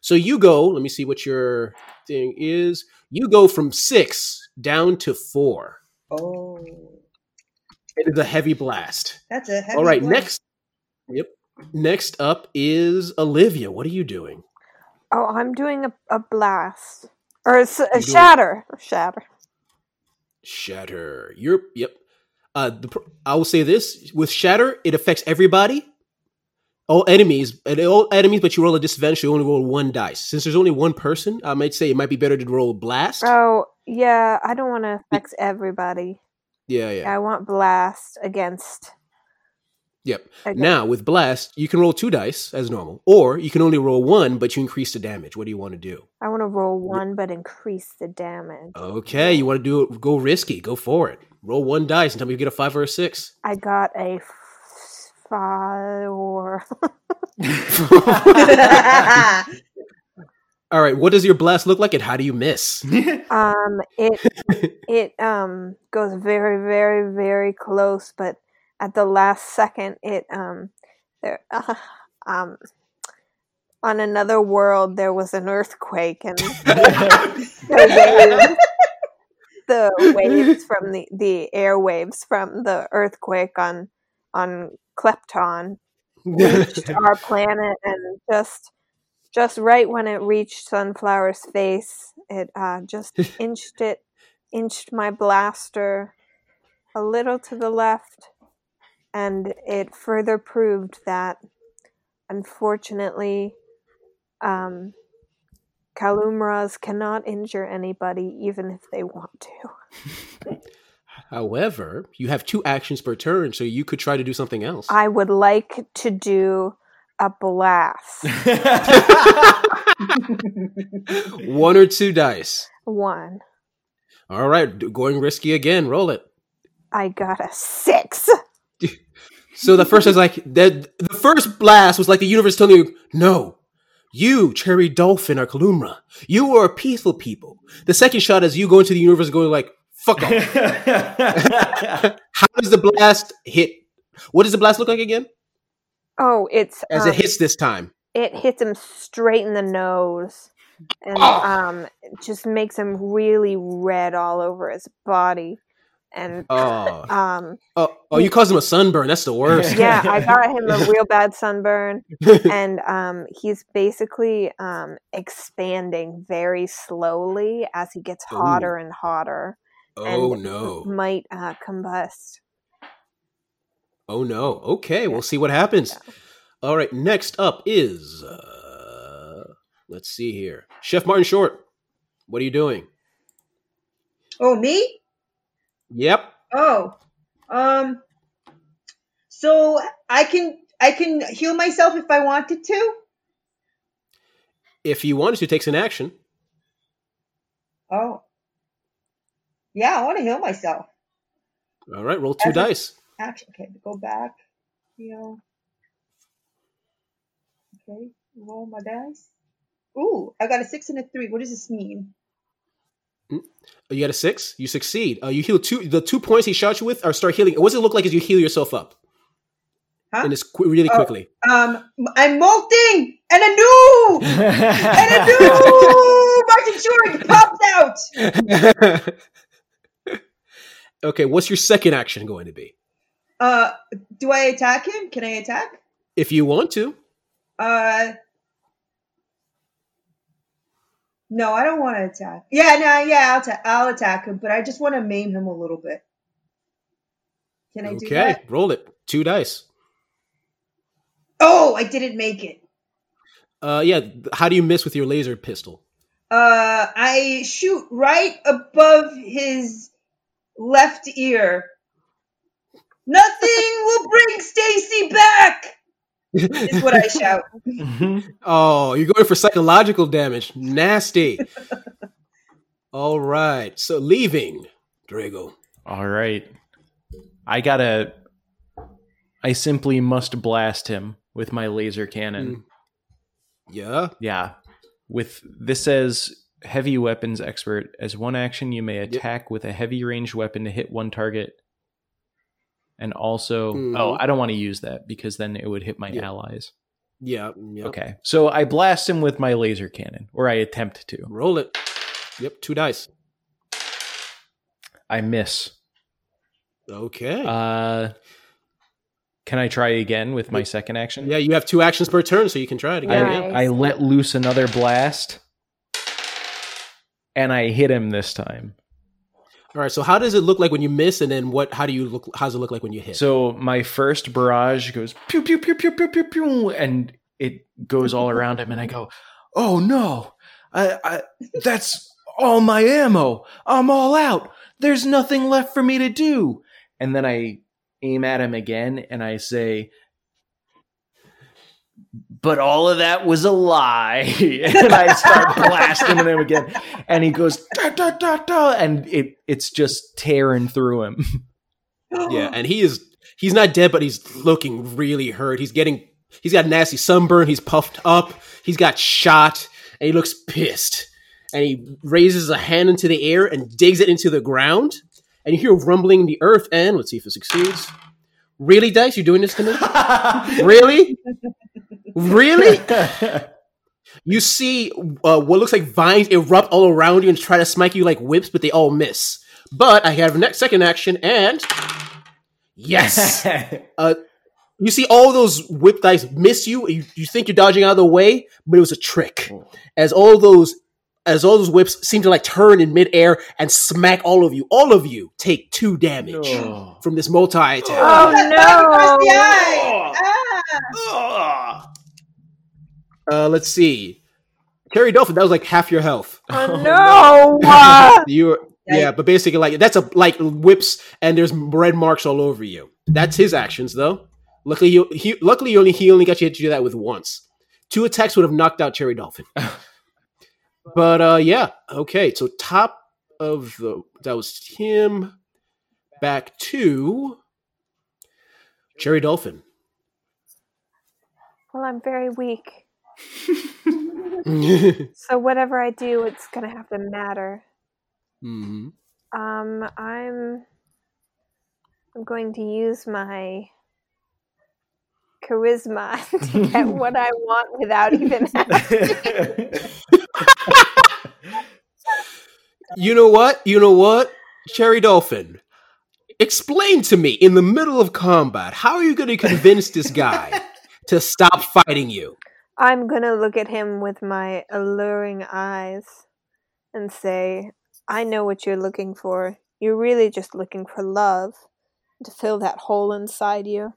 So you go, let me see what your thing is. You go from six down to four. Oh, It is a heavy blast. that's a heavy. All right, blast. next. Yep. Next up is Olivia. What are you doing? Oh, I'm doing a, a blast. Or a, doing- shatter. A shatter. Shatter. You're yep. Uh, the, I will say this: with Shatter, it affects everybody, all enemies, and all enemies. But you roll a disadvantage. You only roll one dice. Since there's only one person, I might say it might be better to roll blast. Oh, yeah, I don't want to affect everybody. yeah, yeah, I want blast against. Yep. against Now with blast, you can roll two dice as normal, or you can only roll one, but you increase the damage. What do you want to do? I want to roll one, but increase the damage. Okay, you want to do it? Go risky. Go for it. Roll one dice and tell me if you get a five or a six. I got a f- five or <laughs> All right. What does your blast look like, and how do you miss? <laughs> um it <laughs> it um goes very very very close, but at the last second it um there <laughs> um on another world there was an earthquake and <laughs> <laughs> the waves, the waves from the the airwaves from the earthquake on on Klepton reached our planet and just just right when it reached sunflower's face it uh, just inched it inched my blaster a little to the left and it further proved that unfortunately um, Kalumras cannot injure anybody even if they want to. <laughs> However, you have two actions per turn, so you could try to do something else. I would like to do a blast. <laughs> One or two dice. One. All right, going risky again. Roll it. I got a six. <laughs> So the first is like that. The first blast was like the universe telling you, "No, you, Cherry Dolphin, are Kalumra. You are a peaceful people." The second shot is you go into the universe and going like, "Fuck off." <laughs> How does the blast hit? What does the blast look like again? Oh, it's As um, it hits this time. it hits him straight in the nose and Oh. um just makes him really red all over his body and <laughs> Oh, um, oh, oh! You caused him a sunburn. That's the worst. yeah, I <laughs> got him a real bad sunburn, and um, he's basically um, expanding very slowly as he gets Ooh. hotter and hotter. oh and no! Might uh, combust. Oh no. Okay, we'll see what happens. All right, next up is uh let's see here. Chef Martin Short. What are you doing? Oh, me? Yep. Oh, um, so I can I can heal myself if I wanted to. If you wanted to take an action. Oh, yeah, I want to heal myself. All right, roll two As a- dice. Action. Okay, go back. Heal. Okay, roll my dice. Ooh, I got a six and a three. What does this mean? Oh, You got a six. You succeed. Uh, you heal two. The two points he shot you with are start healing. What does it look like as you heal yourself up? Huh? And it's qu- really Oh. quickly. Um, I'm molting, and a new <laughs> and a new Martin Short pops out. <laughs> okay, what's your second action going to be? Uh, do I attack him? Can I attack? If you want to. Uh, no, I don't want to attack. Yeah, no, yeah, I'll, ta- I'll attack him, but I just want to maim him a little bit. Can I do that? Okay, roll it. Two dice. Oh, I didn't make it. Uh, yeah. How do you miss with your laser pistol? Uh, I shoot right above his left ear. Nothing will bring Stacy back. Is what I shout. <laughs> Mm-hmm. Oh, you're going for psychological damage. Nasty. All right. So leaving, Drago. All right. I gotta. I simply must blast him with my laser cannon. Hmm. Yeah. Yeah. With this says heavy weapons expert. As one action, you may attack with a heavy ranged weapon to hit one target. And also, Mhm. oh, I don't want to use that because then it would hit my Yeah. allies. Yeah. yeah. Okay. So I blast him with my laser cannon, or I attempt to. Roll it. Yep. Two dice. I miss. Okay. Uh, can I try again with my second action? yeah, you have two actions per turn, so you can try it again. I, Yeah. I let loose another blast, and I hit him this time. All right. So how does it look like when you miss, and then what? How do you look? How does it look like when you hit? So my first barrage goes pew pew pew pew pew pew pew, and it goes all around him, and I go, "Oh no! I, I that's all my ammo. I'm all out. There's nothing left for me to do." And then I aim at him again, and I say. But all of that was a lie, <laughs> and I start <laughs> blasting him again, and he goes da da da da, and it it's just tearing through him. <gasps> yeah, and he is. He's not dead, but he's looking really hurt. He's getting. He's got nasty sunburn. He's puffed up. He's got shot, and he looks pissed. And he raises a hand into the air and digs it into the ground. And you hear rumbling in the earth. And let's see if it succeeds. Really, Dice? You're doing this to me? <laughs> really? Really? <laughs> You see uh, what looks like vines erupt all around you and try to smite you like whips, but they all miss. But I have next second action, and yes, <laughs> uh, you see all those whip dice miss you. you. You think you're dodging out of the way, but it was a trick. As all those, as all those whips seem to like turn in midair and smack all of you. All of you take two damage No. from this multi attack. Oh Across the no! eye. Uh, let's see, Cherry Dolphin. That was like half your health. Oh <laughs> no! <laughs> You yeah, but basically like that's a like whips and there's red marks all over you. That's his actions though. Luckily you he luckily you only he only got you to do that with once. Two attacks would have knocked out Cherry Dolphin. <laughs> but uh yeah, okay. So top of the that was him back to Cherry Dolphin. well, I'm very weak. <laughs> so whatever I do, it's gonna have to matter. Mhm. Um, I'm I'm going to use my charisma <laughs> to get <laughs> what I want without even asking. You know what? You know what? Cherry Dolphin. explain to me in the middle of combat, how are you going to convince this guy to stop fighting you? I'm gonna look at him with my alluring eyes and say, I know what you're looking for. You're really just looking for love to fill that hole inside you.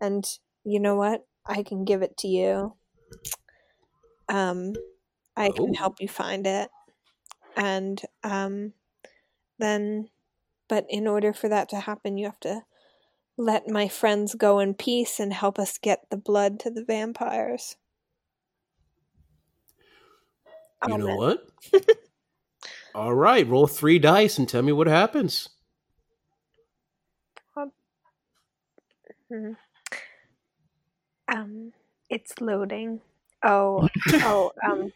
And you know what? I can give it to you. Um, I can Oh. help you find it. And um, then, but in order for that to happen, you have to let my friends go in peace and help us get the blood to the vampires. You know Amen. what? All right, roll three dice and tell me what happens. Mhm. Um, it's loading. Oh, <laughs> oh, um,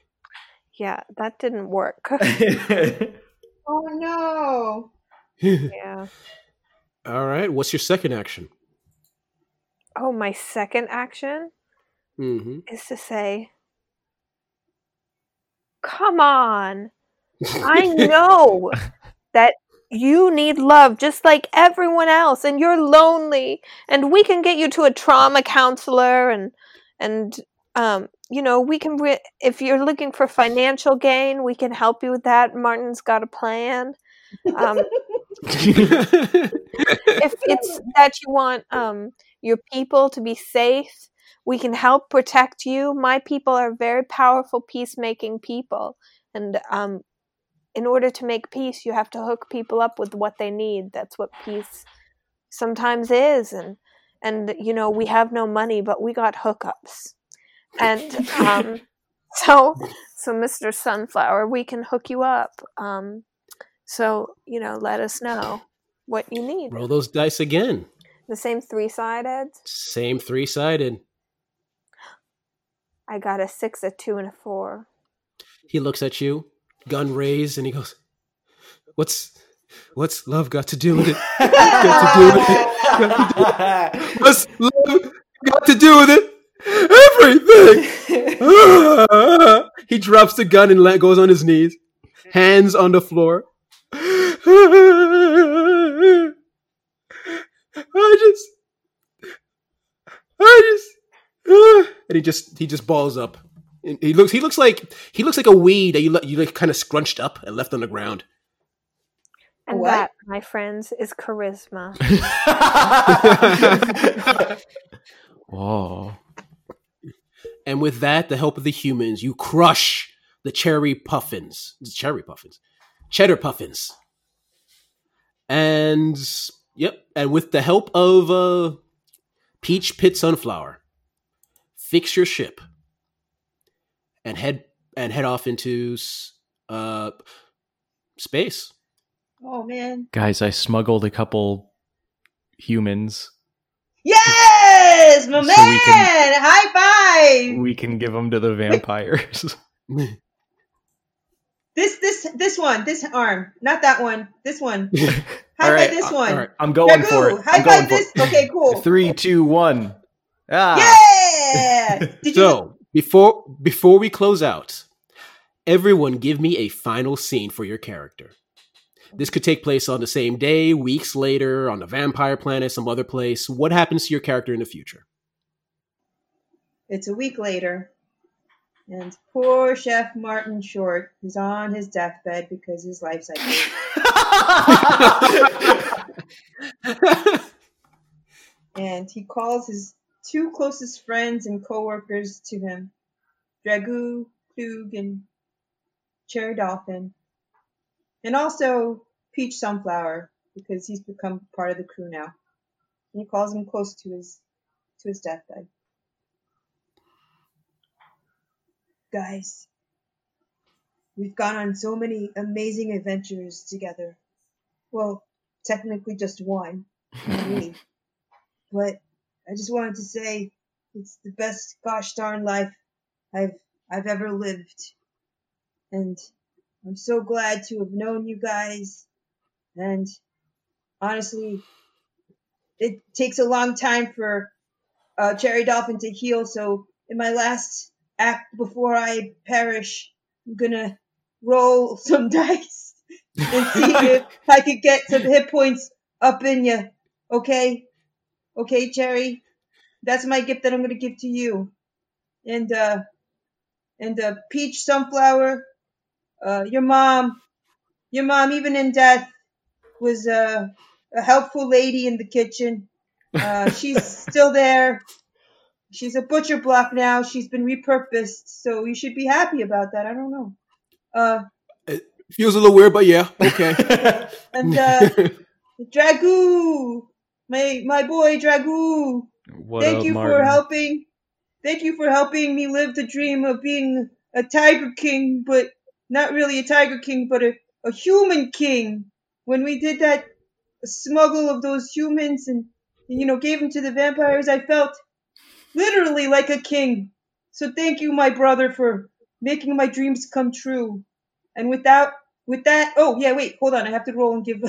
yeah, that didn't work. <laughs> <laughs> Oh no. yeah. All right, what's your second action? Oh, my second action Mm-hmm. is to say, "Come on, I <laughs> know that you need love just like everyone else, and you're lonely, and we can get you to a trauma counselor, and and um, you know, we can re- if you're looking for financial gain, we can help you with that. Martin's got a plan. Um, <laughs> if it's that you want um, your people to be safe, we can help protect you. My people are very powerful peacemaking people, and um, in order to make peace, you have to hook people up with what they need. That's what peace sometimes is, and and you know we have no money, but we got hookups, and um, <laughs> so so Mr. Sunflower, we can hook you up. Um, so you know, let us know what you need. roll those dice again. The same three sided. Same three sided. I got a six, a two, and a four. He looks at you, gun raised, and he goes, "What's what's love got to do with it? Got to do with it? What's love got to do with it? Everything." <laughs> he drops the gun and let goes on his knees, hands on the floor. <laughs> I just, I just, and he just he just balls up. And He looks he looks like he looks like a weed that you let you like kind of scrunched up and left on the ground. And What? that, my friends, is charisma. <laughs> Whoa. And with that, the help of the humans, you crush the cherry puffins. Cherry puffins. Cheddar puffins. And yep, and with the help of uh Peach Pit Sunflower, fix your ship and head and head off into uh space. Oh man. Guys, I smuggled a couple humans. Yes, my So man. can- High five. We can give them to the vampires. <laughs> This this this one, this arm, not that one. This one. <laughs> High All right, five this uh, one. all right. I'm going Ragu, for it. High I'm going five for this. it. Okay, cool. <laughs> Three, two, one. Ah. Yeah. <laughs> Did you So before before we close out, everyone give me a final scene for your character. This could take place on the same day, weeks later, on the vampire planet, some other place. What happens to your character in the future? It's a week later, and poor Chef Martin Short is on his deathbed because his life's cycle. <laughs> and he calls his two closest friends and coworkers to him, Dragoo, Klug, and Cherry Dolphin, and also Peach Sunflower because he's become part of the crew now. And he calls him close to his to his deathbed. Guys, we've gone on so many amazing adventures together. Well, technically just one, me. <laughs> But I just wanted to say it's the best gosh darn life I've I've ever lived. And I'm so glad to have known you guys. And honestly, it takes a long time for uh, Cherry Dolphin to heal. So in my last act before I perish, I'm gonna roll <laughs> some dice and see <laughs> if I could get some hit points up in you. Okay? Okay, Cherry? That's my gift that I'm gonna give to you. And, uh, and, uh, Peach Sunflower, uh, your mom, your mom, even in death, was, uh, a helpful lady in the kitchen. Uh, <laughs> she's still there. She's a butcher block now. She's been repurposed, so you should be happy about that. I don't know. Uh, it Feels a little weird, but yeah, okay. <laughs> and uh, <laughs> Dragoo, my my boy Dragoo. What Thank up, you for helping. Thank you for helping me live the dream of being a tiger king, but not really a tiger king, but a, a human king. When we did that smuggle of those humans and you know gave them to the vampires, I felt literally like a king. So thank you, my brother, for making my dreams come true. And without with that, oh yeah, wait, hold on, I have to roll and give.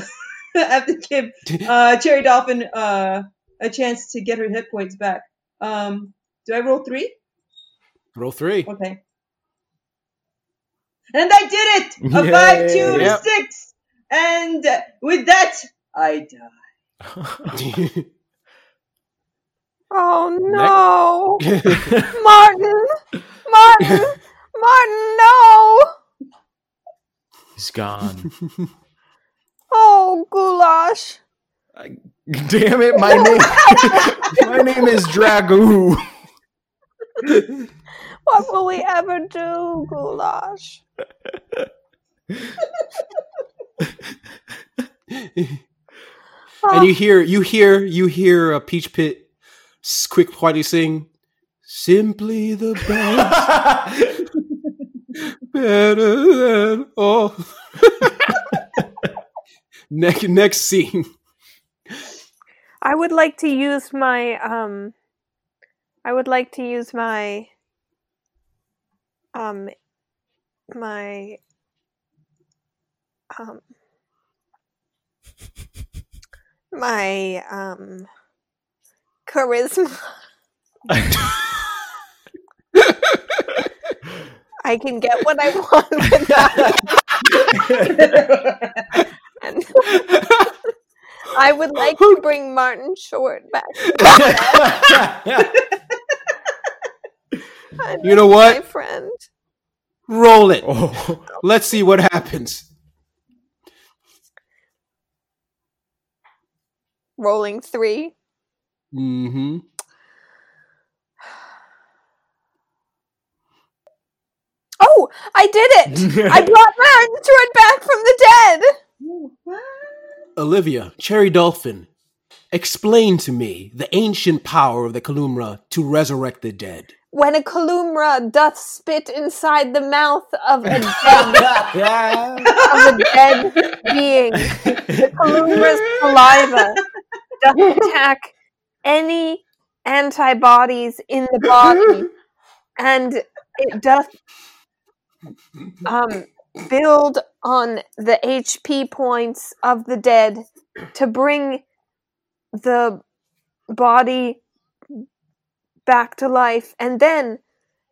I have to give uh, Cherry Dolphin uh, a chance to get her hit points back. Um, do I roll three? Roll three. Okay. And I did it! A five, two, Yay. Yep. six. And with that, I die. <laughs> Oh no, <laughs> Martin, Martin, Martin, no! He's gone. <laughs> Oh, goulash. <laughs> Damn it, my name <laughs> My name is Dragoo. <laughs> What will we ever do, goulash? and you ah. hear you hear you hear a peach pit quick quietly sing simply the best better than all next next scene <laughs> I would like to use my um I would like to use my um my um my um charisma <laughs> I can get what I want with that. <laughs> And <laughs> I would like to bring Martin Short back. <laughs> You know my what? friend. roll it oh. <laughs> let's see what happens Rolling three. mm-hmm Oh, I did it! I brought Martin Short back from the dead. What? olivia cherry dolphin explain to me the ancient power of the kalumra to resurrect the dead When a Kalumra doth spit inside the mouth of a dead, <laughs> of a dead being, the Kalumra's saliva doth attack any antibodies in the body, and it doth um, build on the HP points of the dead to bring the body back to life. And then,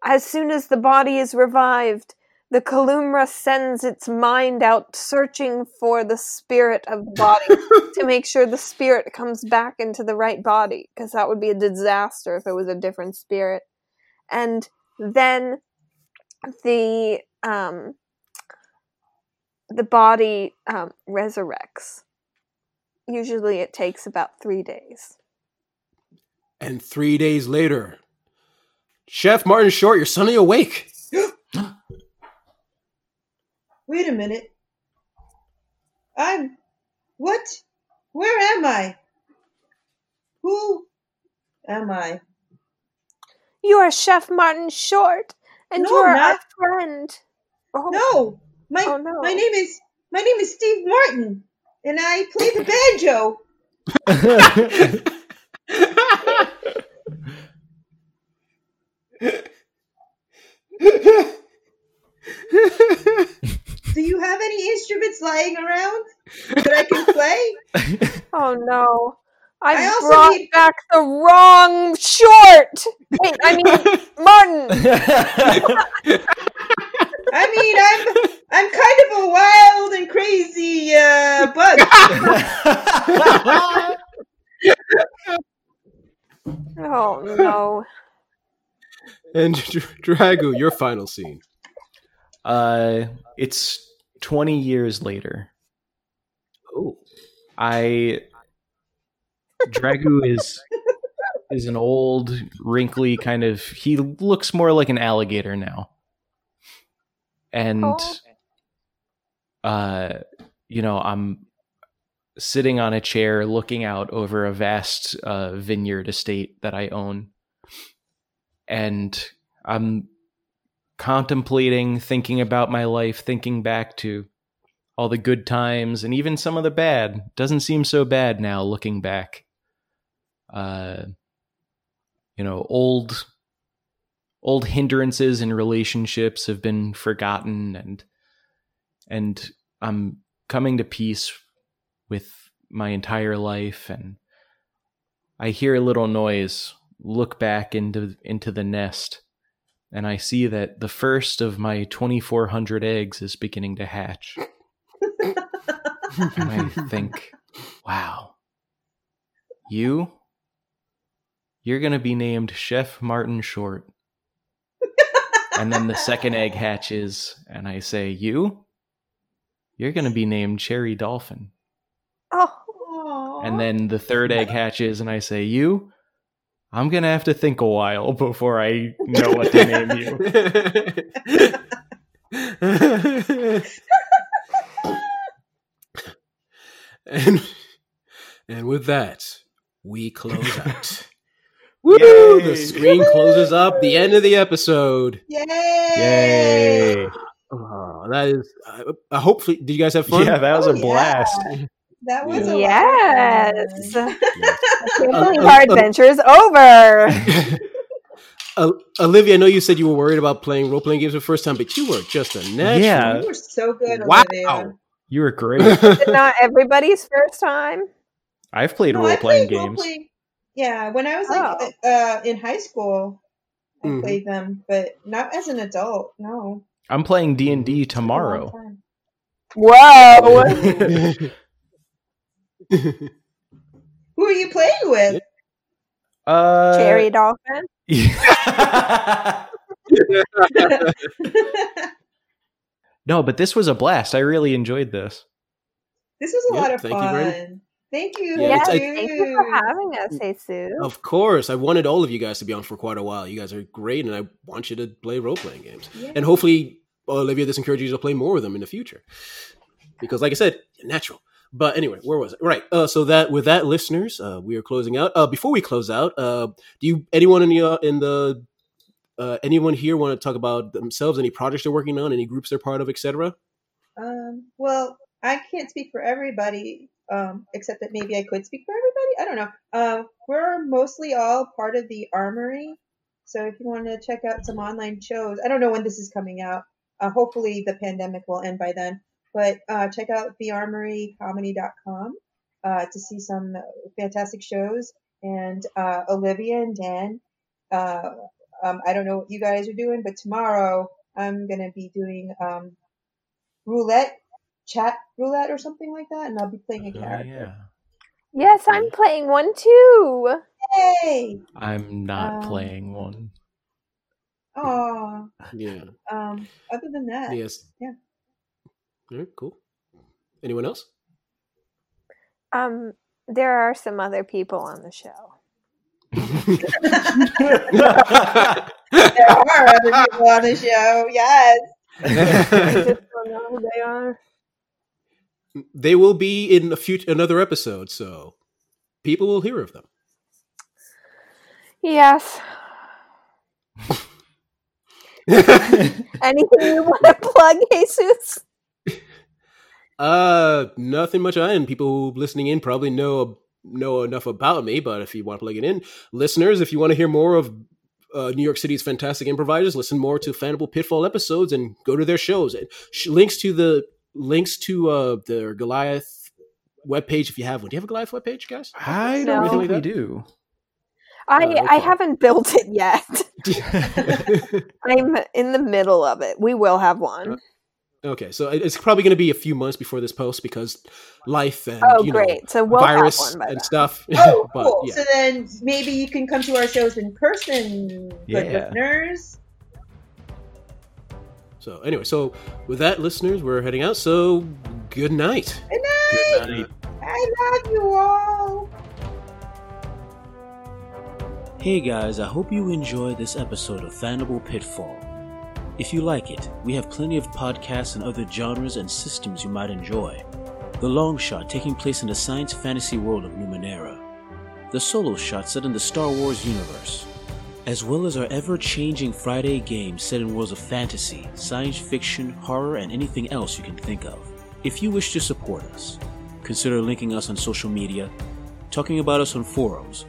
as soon as the body is revived, the Kalumra sends its mind out searching for the spirit of the body <laughs> to make sure the spirit comes back into the right body, because that would be a disaster if it was a different spirit. And then the um, the body um, resurrects. Usually, it takes about three days. And three days later, Chef Martin Short, you're suddenly awake. <gasps> Wait a minute. I'm. What? Where am I? Who am I? You are Chef Martin Short, and No, you are I'm our friend. Oh, No, my Oh, no. my name is my name is Steve Martin, and I play the banjo. Do you have any instruments lying around that I can play? oh no. I, I also brought need- back the wrong short. Wait, I mean Martin. <laughs> I mean, I'm I'm kind of a wild and crazy uh, bug. <laughs> oh no! And <laughs> Dragoo, your final scene. Uh, it's twenty years later. Oh, I Dragoo is is an old, wrinkly kind of. He looks more like an alligator now and Oh. uh, you know, I'm sitting on a chair looking out over a vast uh, vineyard estate that I own, and I'm contemplating, thinking about my life, thinking back to all the good times and even some of the bad. Doesn't seem so bad now looking back. Uh, you know, old old hindrances in relationships have been forgotten and and I'm coming to peace with my entire life and I hear a little noise, look back into into the nest, and I see that the first of my 2400 eggs is beginning to hatch. and I <laughs> think, wow, you, you're going to be named Chef Martin Short. And then the second egg hatches, and I say, you, you're going to be named Cherry Dolphin. Oh, And then the third egg hatches, and I say, you, I'm going to have to think a while before I know what to name you. <laughs> and and with that, we close out. Yay. Woo! The screen closes up. The end of the episode. Yay! Yay. Oh, that is. Uh, hopefully, did you guys have fun? Yeah, that was Oh, a yeah. blast. That was a yes. lot. <laughs> I can't Uh, believe uh, our uh, adventure is over. <laughs> Uh, Olivia, I know you said you were worried about playing role playing games for the first time, but you were just a natural. Yeah. You were so good, Wow. Olivia. You were great. <laughs> Not everybody's first time. I've played No, role playing games. role-playing- Yeah, when I was like Oh. uh, in high school, I Mhm. played them, but not as an adult. No. I'm playing D and D It's been a long tomorrow. time. Whoa. <laughs> Who are you playing with? Uh, Cherry Dolphin. <laughs> no, but this was a blast. I really enjoyed this. this was a Yeah, lot of thank you fun. Very Thank you. Yeah, Yes, it's- thank you for having us, Jesus. of course, I wanted all of you guys to be on for quite a while. You guys are great, and I want you to play role playing games. Yeah. And hopefully, Olivia, this encourages you to play more of them in the future. Because, like I said, natural. But anyway, where was it? Right. Uh, so that with that, listeners, uh, we are closing out. Uh, before we close out, uh, do you anyone in the uh, in the uh, anyone here want to talk about themselves? Any projects they're working on? Any groups they're part of, etc. Um, well, I can't speak for everybody, um, except that maybe I could speak for everybody. I don't know. Uh, we're mostly all part of the Armory. So if you want to check out some online shows, I don't know when this is coming out. Uh, hopefully the pandemic will end by then. But uh, check out thearmorycomedy.com uh, to see some fantastic shows. And uh, Olivia and Dan, uh, um, I don't know what you guys are doing, but tomorrow I'm going to be doing um, roulette, chat roulette or something like that, and I'll be playing a Oh, character. yeah. Yes, I'm playing one too. Yay! I'm not Um, playing one. Aw. Yeah. Um, other than that, Yes. Yeah. All right. Cool. Anyone else? Um, there are some other people on the show. there are other people on the show. Yes. <laughs> I just don't know who they are. They will be in a future another episode, so people will hear of them. Yes. <laughs> Anything you want to plug, Jesus? uh, nothing much. I and people listening in probably know know enough about me. But if you want to plug it in, listeners, if you want to hear more of uh, New York City's fantastic improvisers, listen more to Fanable Pitfall episodes and go to their shows. And sh- links to the links to uh their Goliath webpage if you have one. Do you have a Goliath webpage, guys? I No. don't think we do. I Oh, okay. I haven't built it yet. <laughs> <laughs> <laughs> I'm in the middle of it. We will have one. Okay, so it's probably going to be a few months before this post because life and Oh, you know great! So we'll virus have one and then. stuff. Oh, but cool. yeah, So then maybe you can come to our shows in person, good Yeah. listeners. So anyway, so with that, listeners, we're heading out. So good night. Good night. Good night. I love you all. Hey guys, I hope you enjoyed this episode of Fanable Pitfall. If you like it, we have plenty of podcasts and other genres and systems you might enjoy. The Long Shot taking place in the science fantasy world of Numenera. The Solo Shot set in the Star Wars universe. As well as our ever changing Friday games set in worlds of fantasy, science fiction, horror, and anything else you can think of. If you wish to support us, consider linking us on social media, talking about us on forums,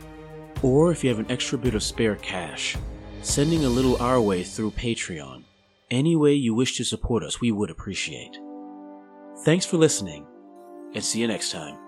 or if you have an extra bit of spare cash, sending a little our way through Patreon. Any way you wish to support us, we would appreciate. Thanks for listening, and see you next time.